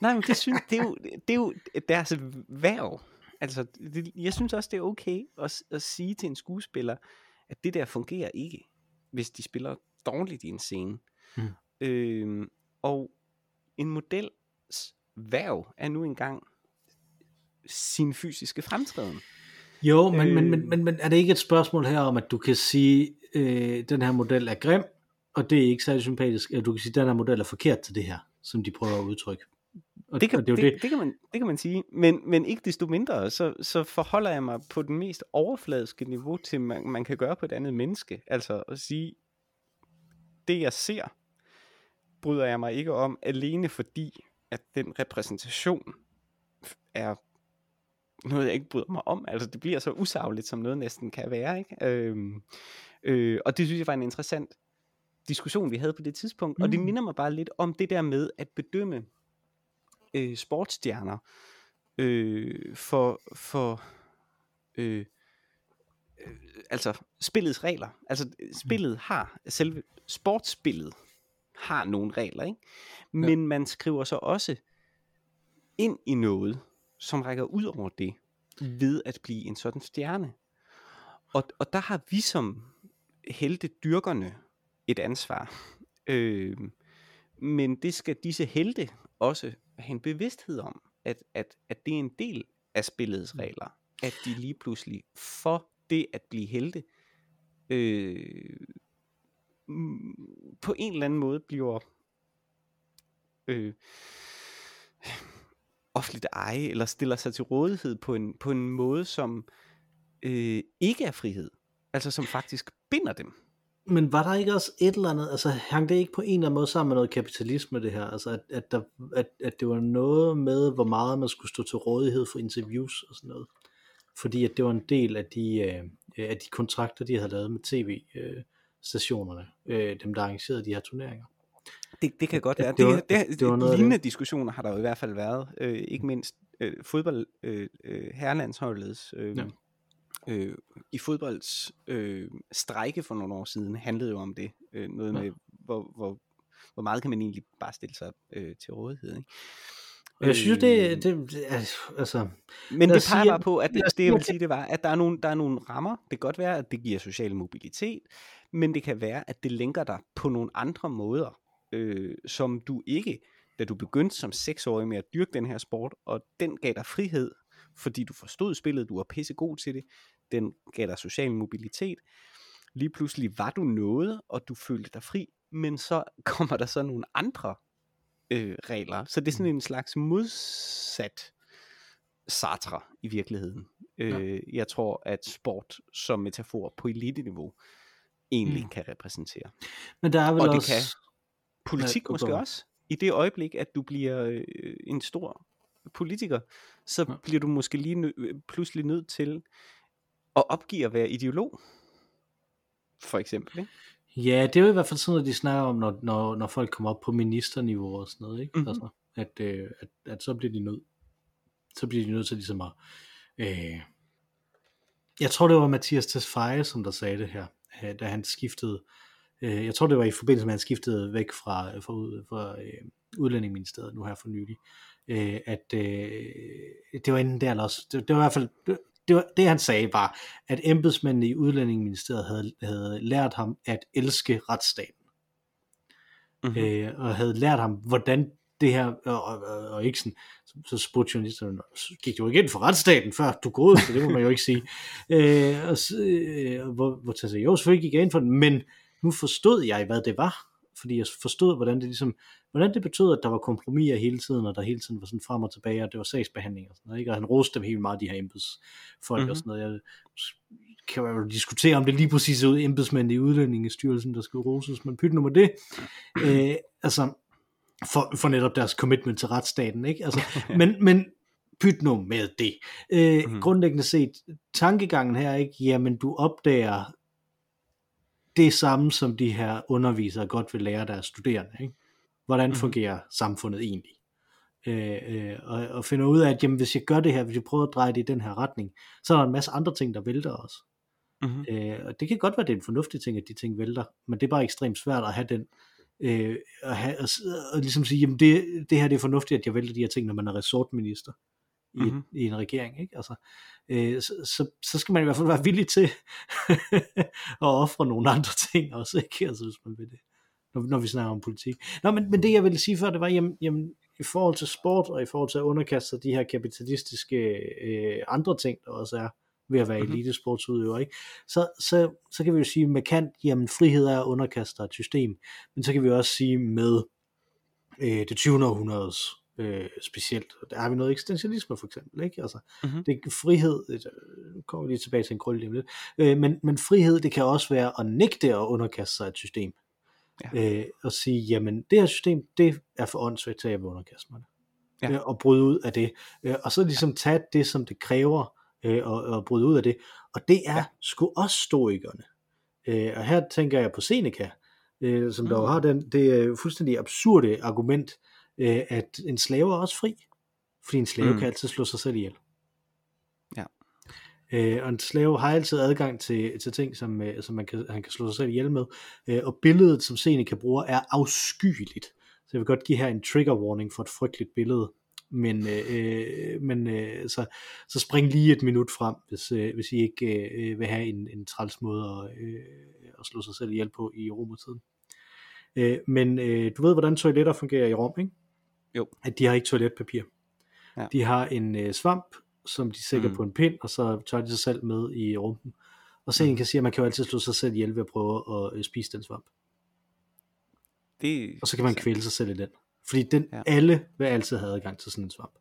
Nej, men det, synes, det, er jo, det er jo deres værv. Altså, det, jeg synes også, det er okay at, at sige til en skuespiller, at det der fungerer ikke, hvis de spiller dårligt i en scene. Mm. Øhm, og en models værv er nu engang sin fysiske fremtræden. Jo, men, øh... men, Øh. men, men, men er det ikke et spørgsmål her om, at du kan sige, øh, den her model er grim, og det er ikke særlig sympatisk, at du kan sige, at den her model er forkert til det her, som de prøver at udtrykke. Og, Det kan, og det det, det, det, kan man, det kan man sige, men, men ikke desto mindre, så, så forholder jeg mig på den mest overfladiske niveau til, man, man kan gøre på et andet menneske. Altså at sige, det jeg ser, bryder jeg mig ikke om, alene fordi, at den repræsentation er noget, jeg ikke bryder mig om. Altså det bliver så usagligt, som noget næsten kan være. Ikke? Øhm, øh, og det synes jeg var en interessant diskussion, vi havde på det tidspunkt. Mm. Og det Mm. minder mig bare lidt om det der med at bedømme øh, sportsstjerner øh, for, for øh, øh, altså spillets regler. Altså spillet har, selve sportsspillet har nogle regler, ikke? Men ja. man skriver så også ind i noget, som rækker ud over det, ved at blive en sådan stjerne. Og, og der har vi som helte dyrkerne et ansvar. Øh, men det skal disse helte også have en bevidsthed om, at, at, at det er en del af spillets regler, at de lige pludselig for det at blive helte, øh, på en eller anden måde bliver øh, offentligt eje, eller stiller sig til rådighed på en, på en måde, som øh, ikke er frihed. Altså som faktisk binder dem. Men var der ikke også et eller andet, altså hang det ikke på en eller anden måde sammen med noget kapitalisme det her, altså at, at, der, at, at det var noget med, hvor meget man skulle stå til rådighed for interviews og sådan noget, fordi at det var en del af de, øh, af de kontrakter, de havde lavet med tv øh, dem der arrangerede de her turneringer. Det, det kan godt være. Det, var, det, det, det var noget lignende diskussioner har der jo i hvert fald været, øh, ikke mindst øh, fodbold, øh, øh, herrelandsholdets øh, ja øh, i fodbolds øh, strejke for nogle år siden handlede jo om det. Øh, noget ja. med, hvor, hvor, hvor meget kan man egentlig bare stille sig øh, til rådighed. Ikke? Jeg synes, det, øh, det, det altså... Men det peger bare på, at det, det jeg vil sige, det var, at der er, nogle, der er nogle rammer. Det kan godt være, at det giver social mobilitet, men det kan være, at det linker dig på nogle andre måder, øh, som du ikke, da du begyndte som seksårig med at dyrke den her sport, og den gav dig frihed, fordi du forstod spillet, du var pisse god til det, den gav dig social mobilitet. Lige pludselig var du noget, og du følte dig fri, men så (laughs) kommer der så nogle andre øh, regler. Så det er sådan mm. en slags modsat Sartre i virkeligheden. Øh, ja. Jeg tror, at sport som metafor på elite-niveau egentlig mm. kan repræsentere. Men der er vel og også... det kan politik ja, måske også. I det øjeblik, at du bliver øh, en stor politiker, så ja. bliver du måske lige nø- pludselig nødt til at opgive at være ideolog, for eksempel. Ikke? Ja, det er jo i hvert fald sådan noget, de snakker om, når, når, når folk kommer op på ministerniveau og sådan noget, ikke? Mm-hmm. Altså, at, øh, at, at så bliver de nødt så bliver de nødt til ligesom at øh, jeg tror det var Mathias Tesfaye, som der sagde det her, øh, da han skiftede øh, jeg tror det var i forbindelse med at han skiftede væk fra, fra, fra øh, udlændingeministeriet nu her for nylig, øh, at øh, det var enten der eller også, det, det var i hvert fald, det, det, var, det han sagde var, at embedsmændene i udlændingeministeriet havde, havde lært ham at elske retsstaten. Mm-hmm. Øh, og havde lært ham, hvordan det her, og, og, og ikke sådan, så, så spurgte journalisterne, gik du ikke ind for retsstaten før du ud, så det må man jo ikke sige. (laughs) Øh, og, øh, hvor, hvor sig, jo, selvfølgelig gik jeg ind for den, men nu forstod jeg, hvad det var, fordi jeg forstod, hvordan det ligesom, hvordan det betød, at der var kompromiser hele tiden, og der hele tiden var sådan frem og tilbage, og det var sagsbehandling og sådan noget, ikke? og han roste dem helt meget, de her embedsfolk mm-hmm. og sådan noget. Jeg kan jo diskutere, om det lige præcis er embedsmænd i udlændingestyrelsen, der skal roses, men pyt nu med det. (clears throat) øh, altså, for, for netop deres commitment til retsstaten, ikke? Altså, (laughs) men, men pyt nu med det. Øh, mm-hmm. Grundlæggende set, tankegangen her, ikke? Jamen, du opdager det samme, som de her undervisere godt vil lære deres studerende. Ikke? Hvordan mm. fungerer samfundet egentlig? Øh, øh, og, og finder ud af, at jamen, hvis jeg gør det her, hvis jeg prøver at dreje det i den her retning, så er der en masse andre ting, der vælter os. Mm-hmm. Øh, og det kan godt være, det er en fornuftig ting, at de ting vælter, men det er bare ekstremt svært at have den, øh, at, have, at, at ligesom sige, jamen det, det her det er fornuftigt, at jeg vælter de her ting, når man er resortminister i, mm-hmm. i en regering. Ikke? Altså, øh, så, så, så skal man i hvert fald være villig til (laughs) at ofre nogle andre ting også, ikke? (laughs) Altså, hvis man vil det, når, når vi snakker om politik. Nå, men, men det jeg ville sige før, det var, jamen, jamen, i forhold til sport, og i forhold til at underkaste sig de her kapitalistiske øh, andre ting, der også er ved at være mm-hmm. elitesportsudøver, ikke? Så, så, så kan vi jo sige med kant, jamen frihed er at underkaste et system, men så kan vi også sige med øh, det 20. århundredes øh, specielt. Der har vi noget eksistentialisme for eksempel, ikke? Altså, mm-hmm. det er frihed, øh, nu kommer vi lige tilbage til en krølle lidt, øh, men, men frihed, det kan også være at nægte at underkaste sig et system. Ja. Øh, og sige, jamen det her system, det er for åndssvagt til, at underkaste mig det. Ja. Øh, og bryde ud af det. Øh, og så ligesom tage det, som det kræver, øh, og, og bryde ud af det. Og det er ja. sgu også stoikerne. Øh, og her tænker jeg på Seneca, øh, som mm. der har den, det er fuldstændig absurde argument, øh, at en slave er også fri, fordi en slave mm. kan altid slå sig selv ihjel. Ja. Øh, og en slave har altid adgang til, til ting, som, øh, som man kan, han kan slå sig selv ihjel med, øh, og billedet, som kan bruge, er afskyeligt. Så jeg vil godt give her en trigger warning for et frygteligt billede, men, øh, men øh, så, så spring lige et minut frem, hvis, øh, hvis I ikke øh, vil have en, en træls måde at, øh, at slå sig selv ihjel på i romertiden. Øh, men øh, du ved, hvordan toiletter fungerer i Rom, ikke? Jo. At de har ikke toiletpapir. Ja. De har en øh, svamp, som de sækker mm. på en pind, og så tager de sig selv med i rumpen. Og så en kan sige, at man kan jo altid slå sig selv ihjel ved at prøve at øh, spise den svamp. Det, Og så kan man kvæle sig selv i den. Fordi den, Ja. alle vil altid have adgang til sådan en svamp.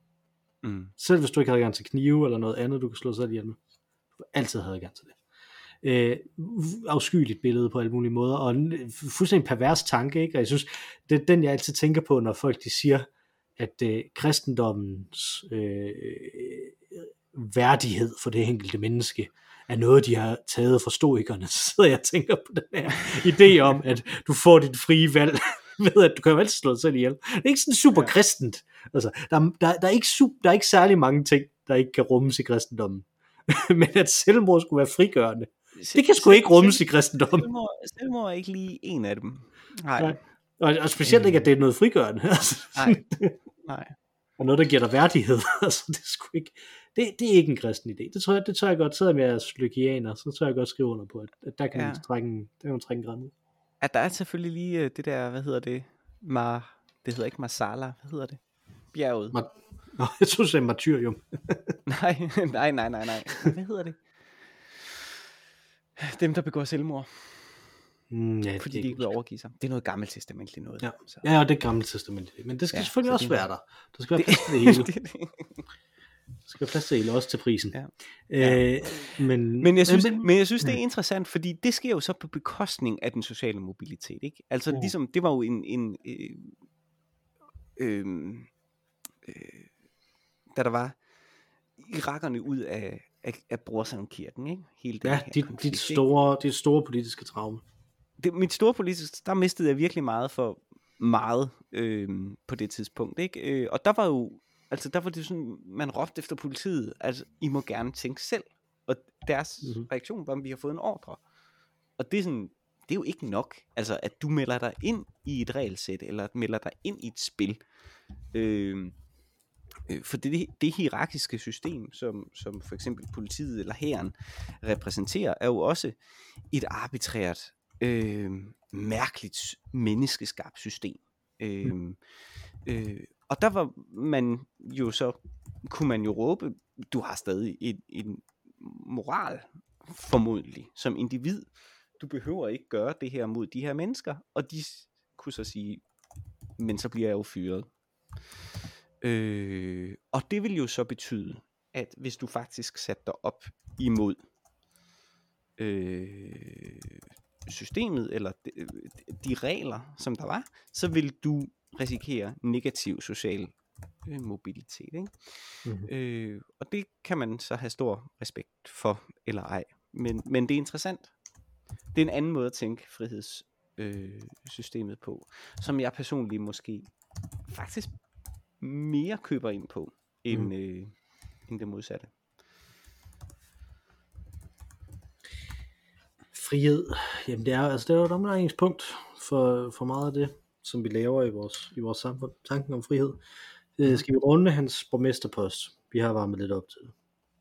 Mm. Selv hvis du ikke har adgang til knive eller noget andet, du kan slå sig ihjel med. Du vil altid have adgang til det. Øh, afskyeligt billede på alle mulige måder, og en fuldstændig pervers tanke, ikke? Og jeg synes, det er den, jeg altid tænker på, når folk de siger, at øh, kristendommens øh, værdighed for det enkelte menneske er noget, de har taget fra stoikerne. (laughs) Så sidder jeg og tænker på den her idé om, at du får dit frie valg (laughs) ved, at du kan jo altid slå dig selv ihjel. Det er ikke sådan super kristent. Altså, der, der, der, er ikke, sup- der er ikke særlig mange ting, der ikke kan rummes i kristendommen. (laughs) Men at selvmord skulle være frigørende, det kan sgu ikke rummes i kristendommen. Selvmord, selvmord er ikke lige en af dem. Nej, Nej. Og, og specielt ikke, at det er noget frigørende. (laughs) Altså, nej, nej. og noget, der giver dig værdighed. altså, det, er ikke, det, det er ikke en kristen idé. Det tror jeg, det tror jeg godt, selvom jeg er lykianer, så tror jeg godt skrive under på, at, at der kan Ja. man trække en, der kan man trække en grænse. At der er selvfølgelig lige øh, det der, hvad hedder det? Mar, det hedder ikke Marsala, hvad hedder det? Bjerget. Mar- Nå, (laughs) jeg tror, det er martyrium. (laughs) nej, nej, nej, nej, nej. Hvad hedder det? Dem, der begår selvmord, Mm, ja, fordi det de ikke vil overgive sig. Det er noget gammelt testamentligt noget. Ja. Så. Ja, og det er gamle testament. Men det skal Ja, selvfølgelig så også det- være der. Der skal være Det- plads til det hele. (laughs) det, det. Der skal være plads til også til prisen. Ja. Øh, men, Men jeg synes, men, men jeg synes det er interessant, fordi det sker jo så på bekostning af den sociale mobilitet. Ikke? Altså Ja. ligesom, det var jo en, en øh, øh, øh, da der var irakerne ud af, af, af Brorson-kirken, ikke? Hele den ja, dit, konflikt, dit, ikke? store, dit store politiske traume. det, mit store politisk, der mistede jeg virkelig meget for meget øh, på det tidspunkt, ikke? Øh, og der var jo, altså der var det sådan, man råbte efter politiet, altså I må gerne tænke selv, og deres Mhm. mm-hmm. reaktion var, at vi har fået en ordre. Og det er sådan, det er jo ikke nok, altså at du melder dig ind i et regelsæt, eller at melder dig ind i et spil. Øh, øh, for det, det hierarkiske system, som, som for eksempel politiet eller hæren repræsenterer, er jo også et arbitrært, øh, mærkeligt menneskeskabt system. Øh, øh, og der var man jo så, kunne man jo råbe, du har stadig en, en moral, formodentlig, som individ. Du behøver ikke gøre det her mod de her mennesker. Og de kunne så sige, men så bliver jeg jo fyret. Øh, og det vil jo så betyde, at hvis du faktisk satte dig op imod øh, systemet, eller de, de regler, som der var, så vil du risikere negativ social øh, mobilitet. Ikke? Mhm. Øh, og det kan man så have stor respekt for, eller ej. Men, men det er interessant. Det er en anden måde at tænke frihedssystemet øh, på, som jeg personligt måske faktisk mere køber ind på, end, Mhm. øh, end det modsatte. Frihed, jamen det er, altså det er jo et omdrejningspunkt for, for meget af det, som vi laver i vores, i vores samfund. Tanken om frihed. Øh, skal vi runde hans borgmesterpost? Vi har varmet lidt op til det.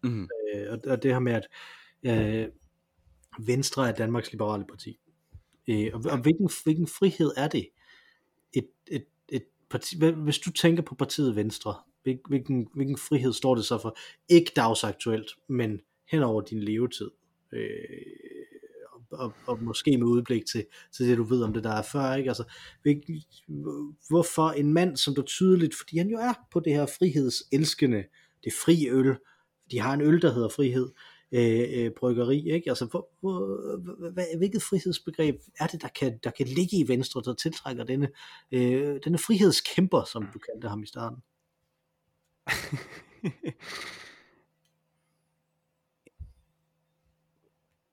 Mm. Øh, og, og det her med, at øh, Venstre er Danmarks Liberale Parti. Øh, og, og hvilken, hvilken frihed er det? Et, et, et parti, hvis du tænker på partiet Venstre, hvil- hvilken, hvilken frihed står det så for? Ikke dagsaktuelt, men hen over din levetid. Øh, og, og, måske med udblik til, til det, du ved om det, der er før. Ikke? Altså, hvorfor en mand, som du tydeligt, fordi han jo er på det her frihedselskende, det fri øl, de har en øl, der hedder frihed, øh, øh, bryggeri, ikke? Altså, hvor, hvor, hvad, hvilket frihedsbegreb er det, der kan, der kan ligge i Venstre, der tiltrækker denne, øh, denne frihedskæmper, som du kaldte ham i starten? (laughs)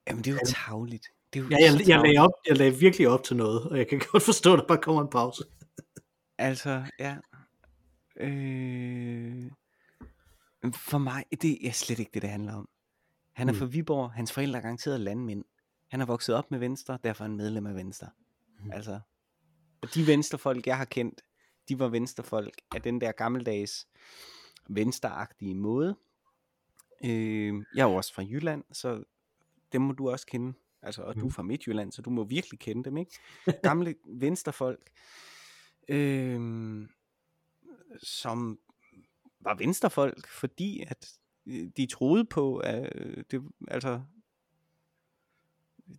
Jamen det er jo tavligt. Det er jo Ja, jeg, jeg, lagde op, jeg lagde virkelig op til noget, og jeg kan (laughs) godt forstå, at der bare kommer en pause. Altså, ja. Øh, for mig, det er slet ikke det, det handler om. Han er Mm. fra Viborg, hans forældre er garanteret landmænd. Han er vokset op med Venstre, derfor er han medlem af Venstre. Mm. Altså, og de venstrefolk, jeg har kendt, de var venstrefolk af den der gammeldags venstreagtige måde. Øh, jeg er jo også fra Jylland, så dem må du også kende. Altså, og du er Mm. fra Midtjylland, så du må virkelig kende dem, ikke? (laughs) Gamle venstrefolk, øh, som var venstrefolk, fordi at øh, de troede på, at øh, det, altså,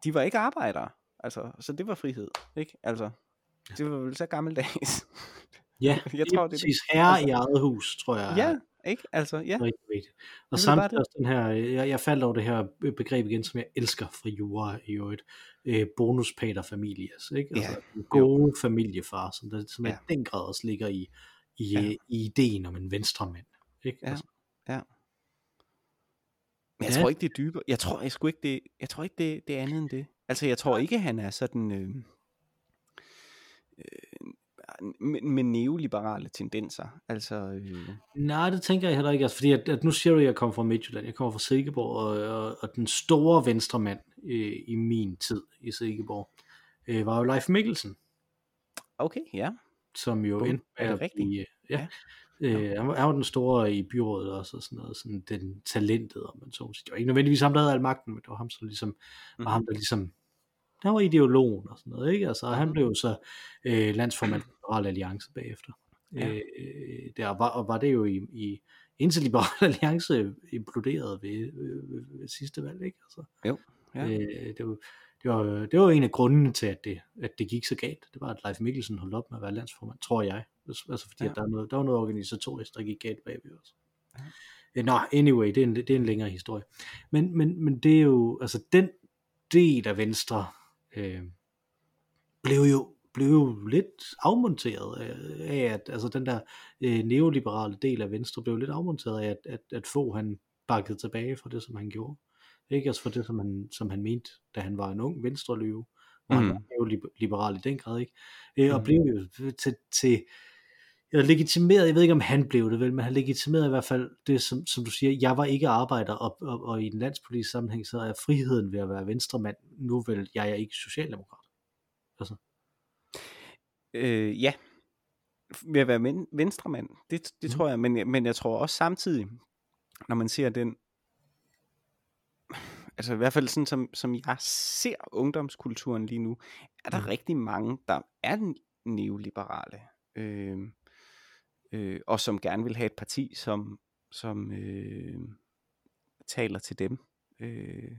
de var ikke arbejdere, altså, så det var frihed, ikke? Altså, det var vel så gammeldags. Ja, (laughs) jeg tror, det er præcis. Herre i eget hus, tror jeg. Ja, ikke? Altså, ja. Rigtig vigtigt. Og samtidig også den her, jeg, jeg faldt over det her begreb igen, som jeg elsker fra jura i øvrigt, øh, bonus pater familias, ikke? Altså Ja, den gode familiefar, som, der, som Ja. ja. i den grad også ligger i, i, Ja. ja. i ideen om en venstremand, ikke? Ja. Altså, Men jeg Ja. tror ikke, det er dybere. Jeg tror jeg sgu ikke, det, jeg tror ikke, det, det er andet end det. Altså, jeg tror ikke, han er sådan... Øh, øh, med, med neoliberale tendenser. Altså, øh, Nej, det tænker jeg heller ikke, altså, fordi at, at nu siger du, at jeg kommer fra Midtjylland, jeg kommer fra Silkeborg, og, og, og den store venstremand øh, i min tid i Silkeborg, øh, var jo Leif Mikkelsen, okay, ja. som jo Bum, er det med at rigtigt? blive, ja, Øh, han, var, han var den store i byrådet også, og sådan noget, sådan den talentet, om man så. Det var ikke nødvendigvis ham, der havde al magten, men det var ham, som ligesom, mm-hmm. var ham, der ligesom, han var ideologen og sådan noget, ikke? Altså, han blev så øh, landsformand for Liberal Alliance bagefter. Ja. Øh, der var, og var det jo i, i indtil Liberal (laughs) Alliance imploderede ved, ved, ved, sidste valg, ikke? Altså, Jo, ja. øh, det, var, det, var, det var en af grundene til, at det, at det gik så galt. Det var, at Leif Mikkelsen holdt op med at være landsformand, tror jeg. Altså fordi, Ja. at der, er noget, der var noget organisatorisk, der gik galt bagved os. Ja. Nå, anyway, det er, en, det er en længere historie. Men, men, men det er jo, altså den del af Venstre øh, blev jo blev jo lidt afmonteret af, at altså den der øh, neoliberale del af Venstre blev lidt afmonteret af, at, at, at få han bakkede tilbage for det, som han gjorde. Ikke altså for det, som han, som han mente, da han var en ung venstreløve, hvor mm. han Mhm. var neoliberal i den grad, ikke? Øh, og Mhm. blev jo til, til eller legitimeret, jeg ved ikke om han blev det vel, men han legitimerede i hvert fald det, som, som du siger, jeg var ikke arbejder, og, og, og i en landspolitisk sammenhæng, så er friheden ved at være venstremand, nu vel, jeg er ikke socialdemokrat. Altså, Øh, ja. Ved at være venstremand, det, det Mhm. tror jeg, men, men jeg tror også samtidig, når man ser den, altså i hvert fald sådan som, som jeg ser ungdomskulturen lige nu, er der Mhm. rigtig mange, der er den neoliberale, øh, øh, og som gerne vil have et parti, som, som øh, taler til dem. Øh,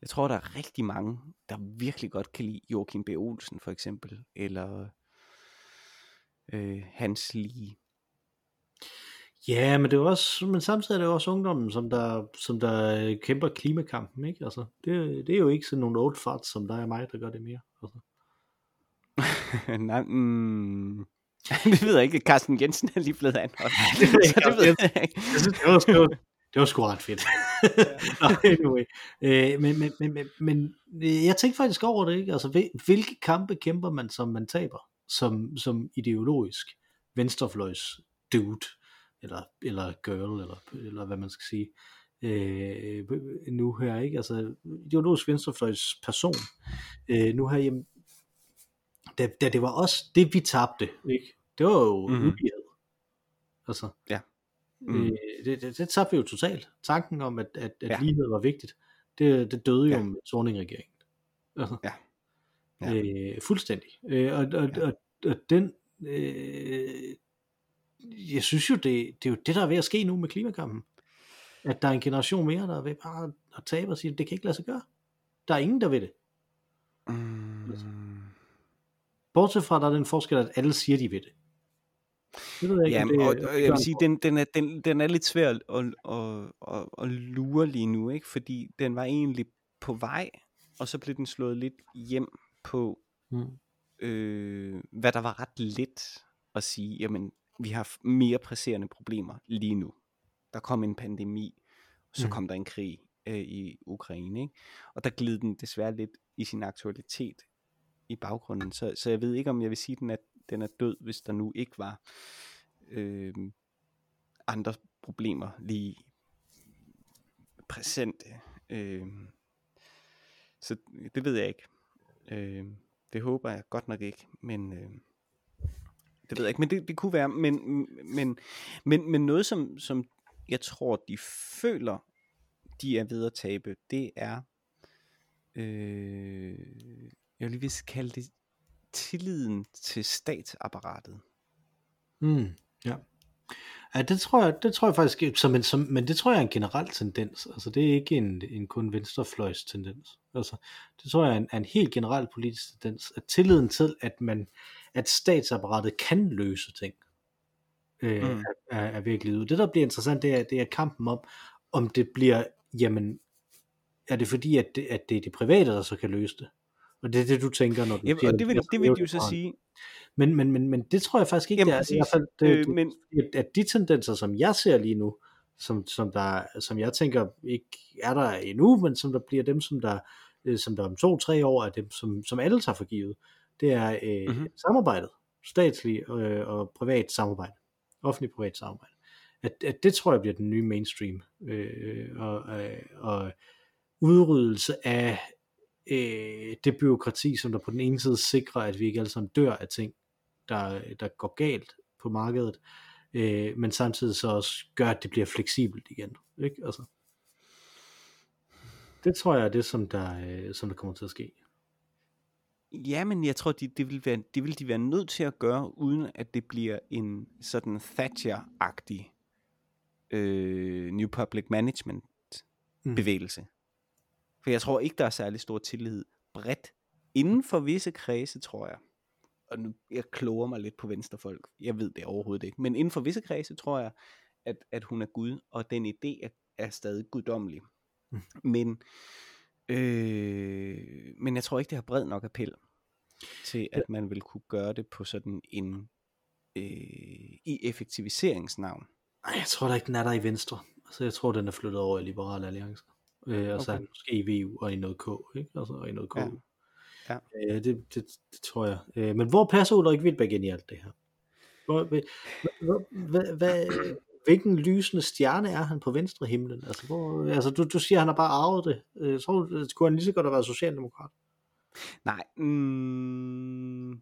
jeg tror, der er rigtig mange, der virkelig godt kan lide Joachim B. Olsen for eksempel, eller øh, Hans Lige. Ja, men det er også, men samtidig er det også ungdommen, som der, som der øh, kæmper klimakampen, ikke? Altså, det, det er jo ikke sådan nogle old farts, som dig og mig, der gør det mere. Altså. (laughs) Nej, mm, (laughs) det ved jeg ikke. Carsten Jensen er lige blevet anholdt. Det ved jeg (laughs) det ikke. ved jeg ikke. Jeg synes, det var, var, (laughs) det var sgu ret fedt. Nå, anyway. Øh, men, men, men, men, men øh, jeg tænkte faktisk over det, ikke? Altså, hvil- hvilke kampe kæmper man, som man taber, som, som ideologisk venstrefløjs dude, eller, eller girl, eller, eller hvad man skal sige, øh, nu her, ikke? Altså, ideologisk venstrefløjs person, øh, nu her, jamen, da, da det var også det, vi tabte, ikke? Det var jo Mhm. mm-hmm. ulighed. Altså, Ja. Mm. Øh, det, det, det tabte vi jo totalt. Tanken om, at, at, at Ja. lighed var vigtigt, det, det døde jo Ja. med Thorning-regeringen. Altså, Ja. Ja. Øh, fuldstændig. Øh, og, og, Ja. og, og den, øh, jeg synes jo, det, det er jo det, der er ved at ske nu med klimakampen. At der er en generation mere, der er ved bare at tabe og sige, det kan ikke lade sig gøre. Der er ingen, der ved det. Mm. Bortset fra, der er den forskel, at alle siger, de ved det. Det ved jeg ikke, Jamen, det, og, og jeg vil sige, den, den, er, den, den er lidt svær at, at, at, at, at lure lige nu, ikke? fordi den var egentlig på vej, og så blev den slået lidt hjem på, Mm. øh, hvad der var ret let at sige, jamen, vi har mere presserende problemer lige nu. Der kom en pandemi, så Mm. kom der en krig øh, i Ukraine, ikke? og der gled den desværre lidt i sin aktualitet i baggrunden, så, så jeg ved ikke, om jeg vil sige, at den er, den er død, hvis der nu ikke var øh, andre problemer lige præsente. Øh, så det ved jeg ikke. Øh, det håber jeg godt nok ikke, men øh, det ved jeg ikke, men det, det kunne være, men, men, men, men noget som, som jeg tror, de føler, de er ved at tabe, det er, øh, jeg vil lige vist kalde det tilliden til statsapparatet. Mm, ja. Ja, det tror jeg, det tror jeg faktisk, som en, som, men det tror jeg er en generel tendens. Altså, det er ikke en, en kun venstrefløjs tendens. Altså, det tror jeg er en, er en helt generel politisk tendens, at tilliden til, at man, at statsapparatet kan løse ting, øh, mm. er, er, er virkelig ud. Det, der bliver interessant, det er, det er kampen om, om det bliver, jamen, er det fordi, at det, at det er det private, der så kan løse det? Og det er det, du tænker, når du ja, siger, og det vil, det vil de jo så sige. Men, men, men, men det tror jeg faktisk ikke, Jamen, det er. Præcis. I hvert fald, det, øh, men... at de tendenser, som jeg ser lige nu, som, som, der, som jeg tænker ikke er der endnu, men som der bliver dem, som der, øh, som der om to-tre år er dem, som, som alle tager for givet, det er øh, mm-hmm. samarbejdet, statslig øh, og privat samarbejde, offentlig-privat samarbejde. At, at det tror jeg bliver den nye mainstream, øh, og, øh, og udryddelse af øh, det byråkrati, som der på den ene side sikrer, at vi ikke alle sammen dør af ting, der, der går galt på markedet, øh, men samtidig så også gør, at det bliver fleksibelt igen. Ikke? Altså, det tror jeg er det, som der, øh, som der kommer til at ske. Ja, men jeg tror, det, det, vil være, det vil de være nødt til at gøre, uden at det bliver en sådan Thatcher-agtig øh, New Public Management bevægelse. Mm. For jeg tror ikke, der er særlig stor tillid bredt inden for visse kredse, tror jeg. Og nu, jeg kloger mig lidt på venstrefolk. Jeg ved det overhovedet ikke. Men inden for visse kredse, tror jeg, at, at hun er Gud, og den idé er, er stadig guddommelig. Mm. Men, øh, men jeg tror ikke, det har bred nok appel til, at man vil kunne gøre det på sådan en øh, i effektiviseringsnavn. Nej, jeg tror da ikke, den er der i Venstre. Altså, jeg tror, den er flyttet over i Liberale Alliance. Øh, og så okay. måske i VU og i noget K, ikke? Altså, og i noget K. Ja. Ja. Øh, det, det, det, tror jeg. Øh, men hvor passer Ulrik Wittberg ind i alt det her? Hvor, hvor, hvad, hvad, hvilken lysende stjerne er han på venstre himlen? Altså, hvor, altså du, du siger, at han har bare arvet det. Øh, så skulle han lige så godt have været socialdemokrat. Nej. Mm,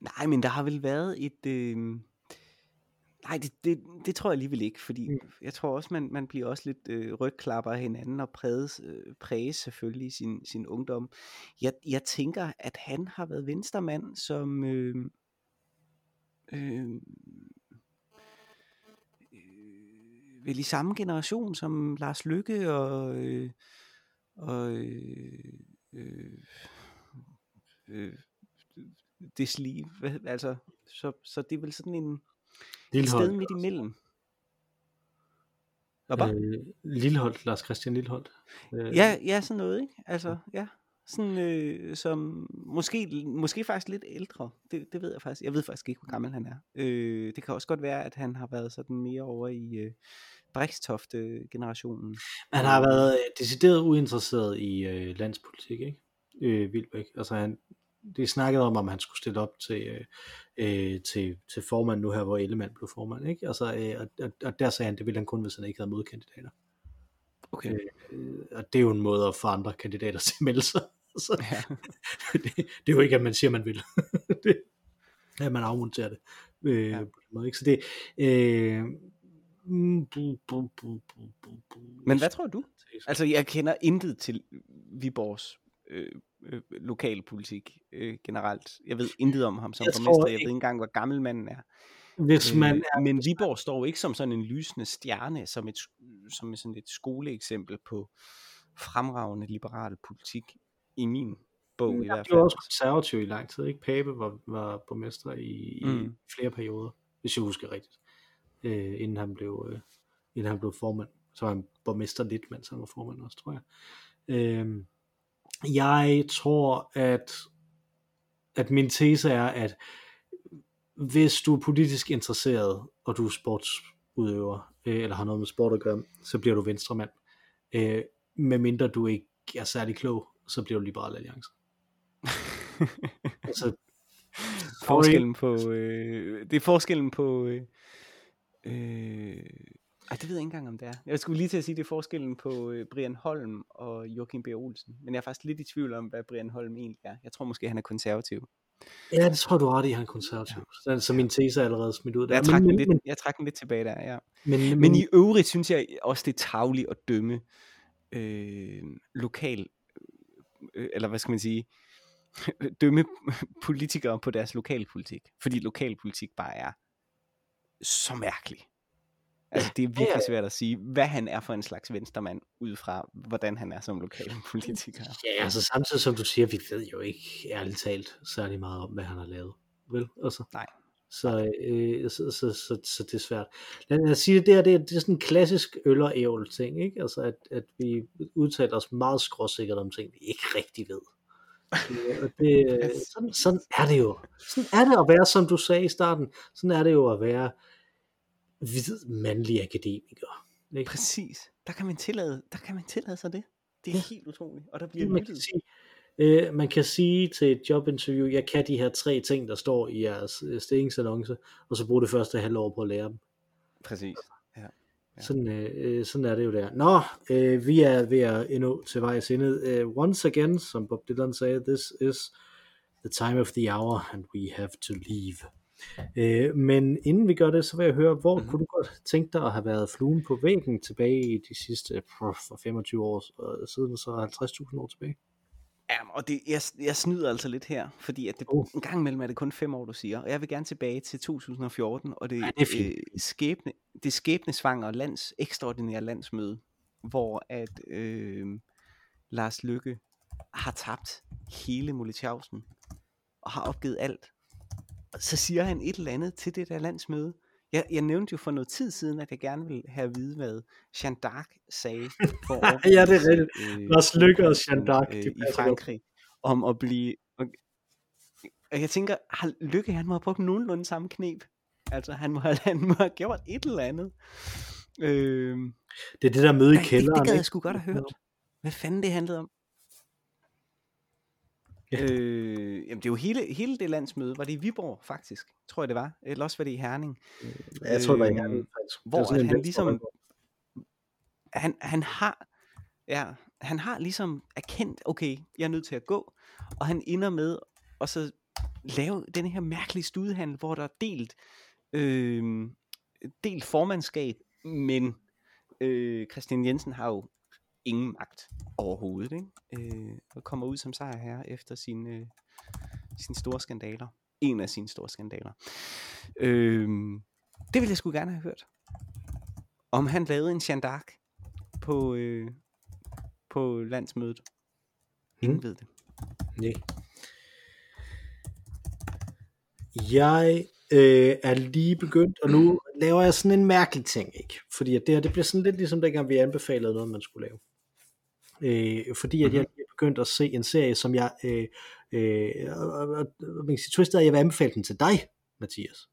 nej, men der har vel været et... Øh, Nej, det, det, det tror jeg alligevel ikke, fordi mm. jeg tror også, man, man bliver også lidt øh, rygklapper af hinanden og præges, øh, præges selvfølgelig sin, sin ungdom. Jeg, jeg tænker, at han har været venstremand, som øh, øh, øh, vel i samme generation som Lars Lykke og, øh, og øh, øh, øh, Deslige, altså, så, så det er vel sådan en Lillehold. Et sted midt imellem. Hvad øh, Lilleholdt, Lars Christian Lilleholdt. Øh. Ja, ja, sådan noget, ikke? Altså, ja. Sådan, øh, som måske, måske faktisk lidt ældre. Det, det ved jeg faktisk. Jeg ved faktisk ikke, hvor gammel han er. Øh, det kan også godt være, at han har været sådan mere over i øh, Brikstofte-generationen. Han har været øh, decideret uinteresseret i øh, landspolitik, ikke? Øh, Vildbæk. Altså han, det snakkede om, om han skulle stille op til, øh, øh, til, til formand nu her, hvor Ellemann blev formand. Ikke? Altså, øh, og, og der sagde han, det ville han kun, hvis han ikke havde modkandidater. Okay. Øh, og det er jo en måde at få andre kandidater (laughs) til at melde sig. Så, ja. (laughs) det, det er jo ikke, at man siger, man vil. (laughs) det, at man afmonterer det. Øh, ja. på den måde, ikke? Så det... Øh, men hvad tror du? Altså, jeg kender intet til Viborgs øh, øh, lokalpolitik øh, generelt. Jeg ved intet om ham som jeg borgmester. Jeg ved ikke engang, hvor gammel manden er. Hvis man øh, er... Men Viborg står ikke som sådan en lysende stjerne, som et, som sådan et skoleeksempel på fremragende liberal politik i min bog i hvert fald. Det var også konservativ i lang tid, ikke? Pape var, var borgmester i, mm. i flere perioder, hvis jeg husker rigtigt, øh, inden, han blev, øh, inden han blev formand. Så var han borgmester lidt, mens han var formand også, tror jeg. Øh, jeg tror, at, at min tese er, at hvis du er politisk interesseret, og du er sportsudøver, øh, eller har noget med sport at gøre, så bliver du venstremand. Øh, medmindre du ikke er særlig klog, så bliver du liberal alliance. altså, (laughs) forskellen på, øh, det er forskellen på, øh, øh, ej, det ved jeg ikke engang, om det er. Jeg skulle lige til at sige, det er forskellen på øh, Brian Holm og Joachim B. Olsen. Men jeg er faktisk lidt i tvivl om, hvad Brian Holm egentlig er. Jeg tror måske, han er konservativ. Ja, det tror du ret i, han er konservativ. Ja. Så min tese er allerede smidt ud der. Jeg trak, men, den, lidt, men, jeg trak den lidt tilbage der, ja. Men, men, men i øvrigt synes jeg også, det er tavligt at dømme øh, lokal, øh, eller hvad skal man sige, (laughs) dømme politikere på deres lokalpolitik. Fordi lokalpolitik bare er så mærkelig. Altså, det er virkelig svært at sige, hvad han er for en slags venstremand, ud fra, hvordan han er som lokal politiker. (laughs) Ja, altså samtidig som du siger, vi ved jo ikke ærligt talt særlig meget om, hvad han har lavet. Vel? Altså, Nej. Så, øh, så, så, så, så, det er svært. Lad mig sige, det der, det er, det er sådan en klassisk øl og ævl ting, ikke? Altså, at, at vi udtaler os meget skråsikkert om ting, vi ikke rigtig ved. Øh, og det, (laughs) sådan, sådan er det jo. Sådan er det at være, som du sagde i starten, sådan er det jo at være hvid mandlig akademiker. Ikke? Præcis. Der kan man tillade, der kan man tillade sig det. Det er ja. helt utroligt. Og der bliver man kan, sige, øh, man kan sige til et jobinterview, jeg kan de her tre ting, der står i jeres øh, stillingsannonce, og så bruge det første halvår på at lære dem. Præcis. Ja. Ja. Sådan, øh, sådan er det jo der. Nå, øh, vi er ved at endnu til vejs ende. Uh, once again, som Bob Dylan sagde, this is the time of the hour, and we have to leave. Øh, men inden vi gør det, så vil jeg høre, hvor mm-hmm. kunne du godt tænke dig at have været fluen på væggen tilbage i de sidste for 25 år siden, så 50.000 år tilbage? Ja, og det, jeg, jeg snyder altså lidt her, fordi at det, uh. en gang imellem er det kun fem år, du siger, og jeg vil gerne tilbage til 2014, og det, ja, det, er øh, skæbne, det skæbnesvanger lands, ekstraordinære landsmøde, hvor at øh, Lars Lykke har tabt hele Molletjavsen, og har opgivet alt, så siger han et eller andet til det der landsmøde. Jeg, jeg nævnte jo for noget tid siden, at jeg gerne ville have at vide, hvad Jeanne d'Arc sagde (laughs) for ja, det er rigtigt. Øh, Lars Lykke og Jeanne d'Arc. Øh, I Frankrig, om at blive... Og jeg tænker, har Lykke, han må have brugt nogenlunde samme knep. Altså, han må have, (laughs) han må have gjort et eller andet. Øh, det er det der møde i kælderen. Det, det gad jeg sgu godt have hørt. Hvad fanden det handlede om. Ja. Øh, jamen det er jo hele, hele det landsmøde, var det i Viborg faktisk, tror jeg det var, eller også var det i Herning. Ja, jeg tror det var i Herning faktisk. Hvor at han ligesom, han, han har, ja, han har ligesom erkendt, okay, jeg er nødt til at gå, og han ender med at så lave den her mærkelige studehandel, hvor der er delt, øh, delt formandskab, men øh, Christian Jensen har jo ingen magt overhovedet, ikke? Øh, og kommer ud som her efter sine, øh, sine store skandaler. En af sine store skandaler. Øh, det ville jeg sgu gerne have hørt. Om han lavede en Jeanne d'Arc på, øh, på landsmødet. Ingen mm. ved det. Nej. Jeg øh, er lige begyndt, og nu laver jeg sådan en mærkelig ting, ikke? Fordi det her, det bliver sådan lidt ligesom dengang vi anbefalede noget, man skulle lave øh, fordi at jeg mm-hmm. begyndt at se en serie, som jeg, øh, øh, man kan sige, at jeg vil anbefale den til dig, Mathias.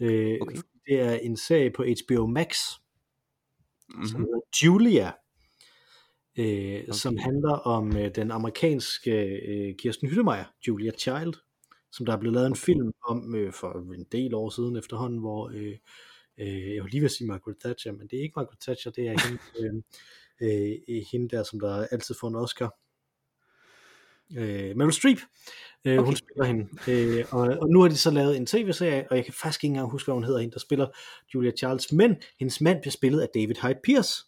Øh, okay. Det er en serie på HBO Max, mm-hmm. som hedder Julia, øh, okay. som handler om øh, den amerikanske øh, Kirsten Hyttemeier, Julia Child, som der er blevet lavet en film om øh, for en del år siden efterhånden, hvor øh, øh, jeg vil lige vil sige Margaret Thatcher, men det er ikke Margaret Thatcher, det er hende, (laughs) øh, øh, hende der, som der altid får en Oscar. Øh, Meryl Streep, øh, okay. hun spiller hende. Øh, og, og nu har de så lavet en tv-serie, og jeg kan faktisk ikke engang huske, hvad hun hedder, hende der spiller Julia Charles, men hendes mand bliver spillet af David Hyde Pierce.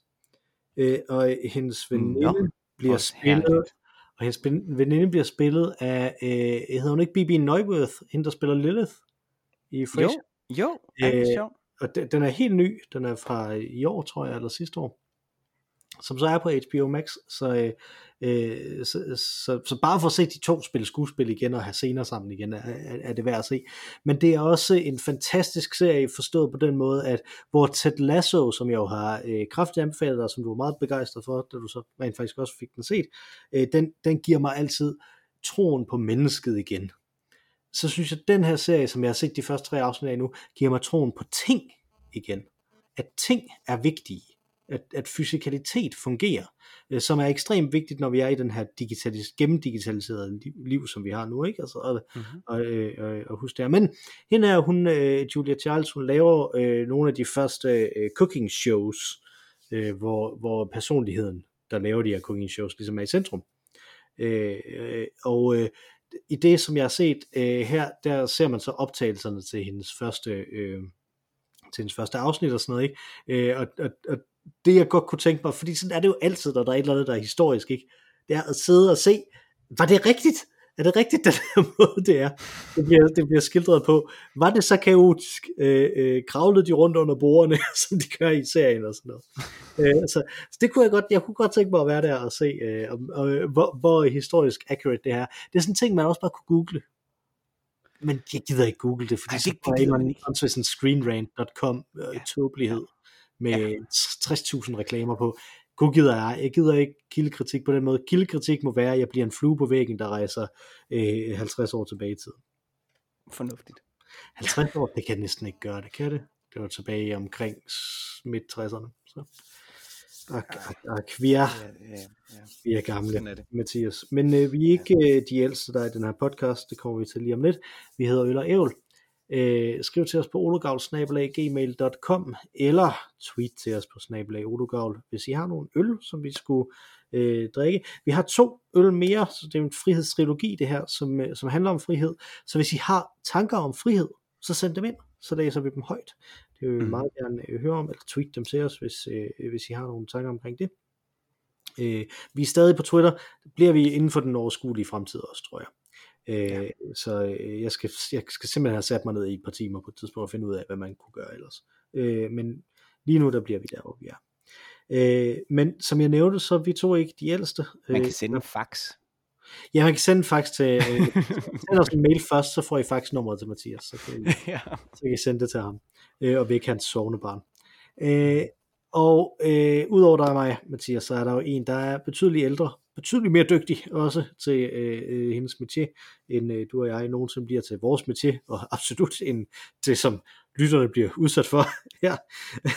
Øh, og hendes veninde no. bliver spillet, herligt. og hendes veninde bliver spillet af, øh, hedder hun ikke Bibi Neuwirth, hende der spiller Lilith i Fresh? Jo, jo, øh, og den er helt ny, den er fra i år, tror jeg, eller sidste år som så er på HBO Max, så, øh, øh, så, så, så bare for at se de to spille skuespil igen og have scener sammen igen, er, er det værd at se. Men det er også en fantastisk serie, forstået på den måde, at hvor Ted Lasso, som jeg jo har øh, kraftigt anbefalet dig, som du var meget begejstret for, da du så rent faktisk også fik den set, øh, den, den giver mig altid troen på mennesket igen. Så synes jeg, at den her serie, som jeg har set de første tre afsnit af nu, giver mig troen på ting igen. At ting er vigtige at, at fysikalitet fungerer, øh, som er ekstremt vigtigt, når vi er i den her digitalis- gennemdigitaliserede liv, som vi har nu, ikke? Altså, og, mm-hmm. og, øh, og, og husk det Men hende er, hun, øh, Julia Charles, hun laver øh, nogle af de første øh, cooking shows, øh, hvor, hvor personligheden, der laver de her cooking shows, ligesom er i centrum. Øh, øh, og øh, i det, som jeg har set øh, her, der ser man så optagelserne til hendes første... Øh, til hendes første afsnit og sådan noget, ikke? Øh, og, og, og det jeg godt kunne tænke mig, fordi sådan er det jo altid, når der er et eller andet, der er historisk, ikke? det er at sidde og se, var det rigtigt? Er det rigtigt, (laughs) den her måde, det er? Det bliver, det bliver skildret på. Var det så kaotisk? Øh, øh, kravlede de rundt under bordene, (laughs) som de gør i serien og sådan noget? øh, så, så, det kunne jeg godt, jeg kunne godt tænke mig at være der og se, øh, og, og, hvor, hvor historisk accurate det er. Det er sådan en ting, man også bare kunne google. Men jeg gider ikke google det, fordi Ej, det, så får man sådan screenrant.com øh, ja. tåbelighed med ja. 60.000 reklamer på. Gud gider jeg, jeg gider ikke kildekritik på den måde. Kildekritik må være, at jeg bliver en flue på væggen, der rejser øh, 50 år tilbage i tiden. Fornuftigt. 50 år, det kan næsten ikke gøre det, kan det? Det var tilbage omkring midt 60'erne. Så. Og, og, og vi er, ja, ja, ja. vi er gamle, er Mathias. Men øh, vi er ikke ja. øh, de ældste, der er i den her podcast. Det kommer vi til lige om lidt. Vi hedder Øl og Ævl. Øh, skriv til os på ologavl.gmail.com eller tweet til os på snabelag ologavl, hvis I har nogle øl, som vi skulle øh, drikke. Vi har to øl mere, så det er en frihedstrilogi det her, som, øh, som handler om frihed. Så hvis I har tanker om frihed, så send dem ind, så læser vi dem højt. Det vil vi mm. meget gerne øh, høre om, eller tweet dem til os, hvis, øh, hvis I har nogle tanker omkring det. Øh, vi er stadig på Twitter. Det bliver vi inden for den overskuelige fremtid også, tror jeg. Øh, ja. Så øh, jeg, skal, jeg skal simpelthen have sat mig ned i et par timer på et tidspunkt og finde ud af, hvad man kunne gøre ellers. Øh, men lige nu, der bliver vi der, hvor vi er. Øh, men som jeg nævnte, så er vi to ikke de ældste. Man kan sende en fax. Ja, man kan sende en fax til, øh, (laughs) send os en mail først, så får I faxnummeret til Mathias, så kan I, (laughs) ja. så kan I sende det til ham, øh, og vække hans sovende barn. Øh, og øh, udover dig og mig, Mathias, så er der jo en, der er betydeligt ældre, betydeligt mere dygtig også til øh, øh, hendes métier, end øh, du og jeg nogensinde bliver til vores métier, og (laughs) absolut end det, som lytterne bliver udsat for (laughs) her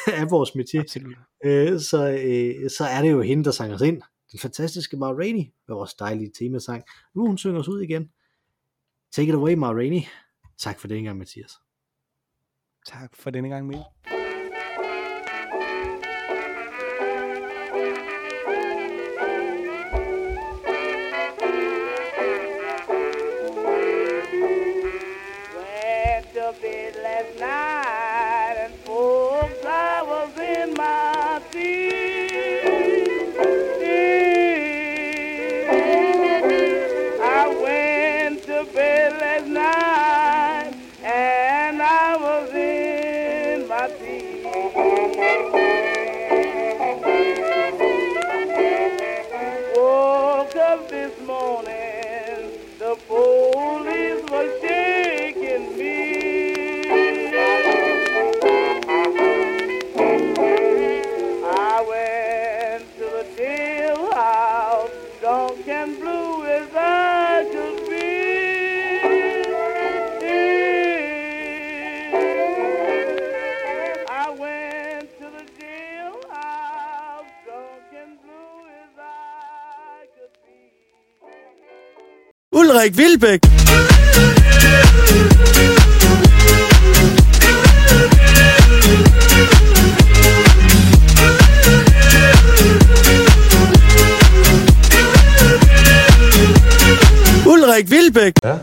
af vores métier. Øh, så, øh, så er det jo hende, der sanger os ind. Den fantastiske Ma Rainey med vores dejlige temasang. Nu hun synger os ud igen. Take it away, Ma Rainey. Tak for det gang, Mathias. Tak for denne gang, Mille. Frederik Vilbæk. Ulrik Vilbæk. Ja.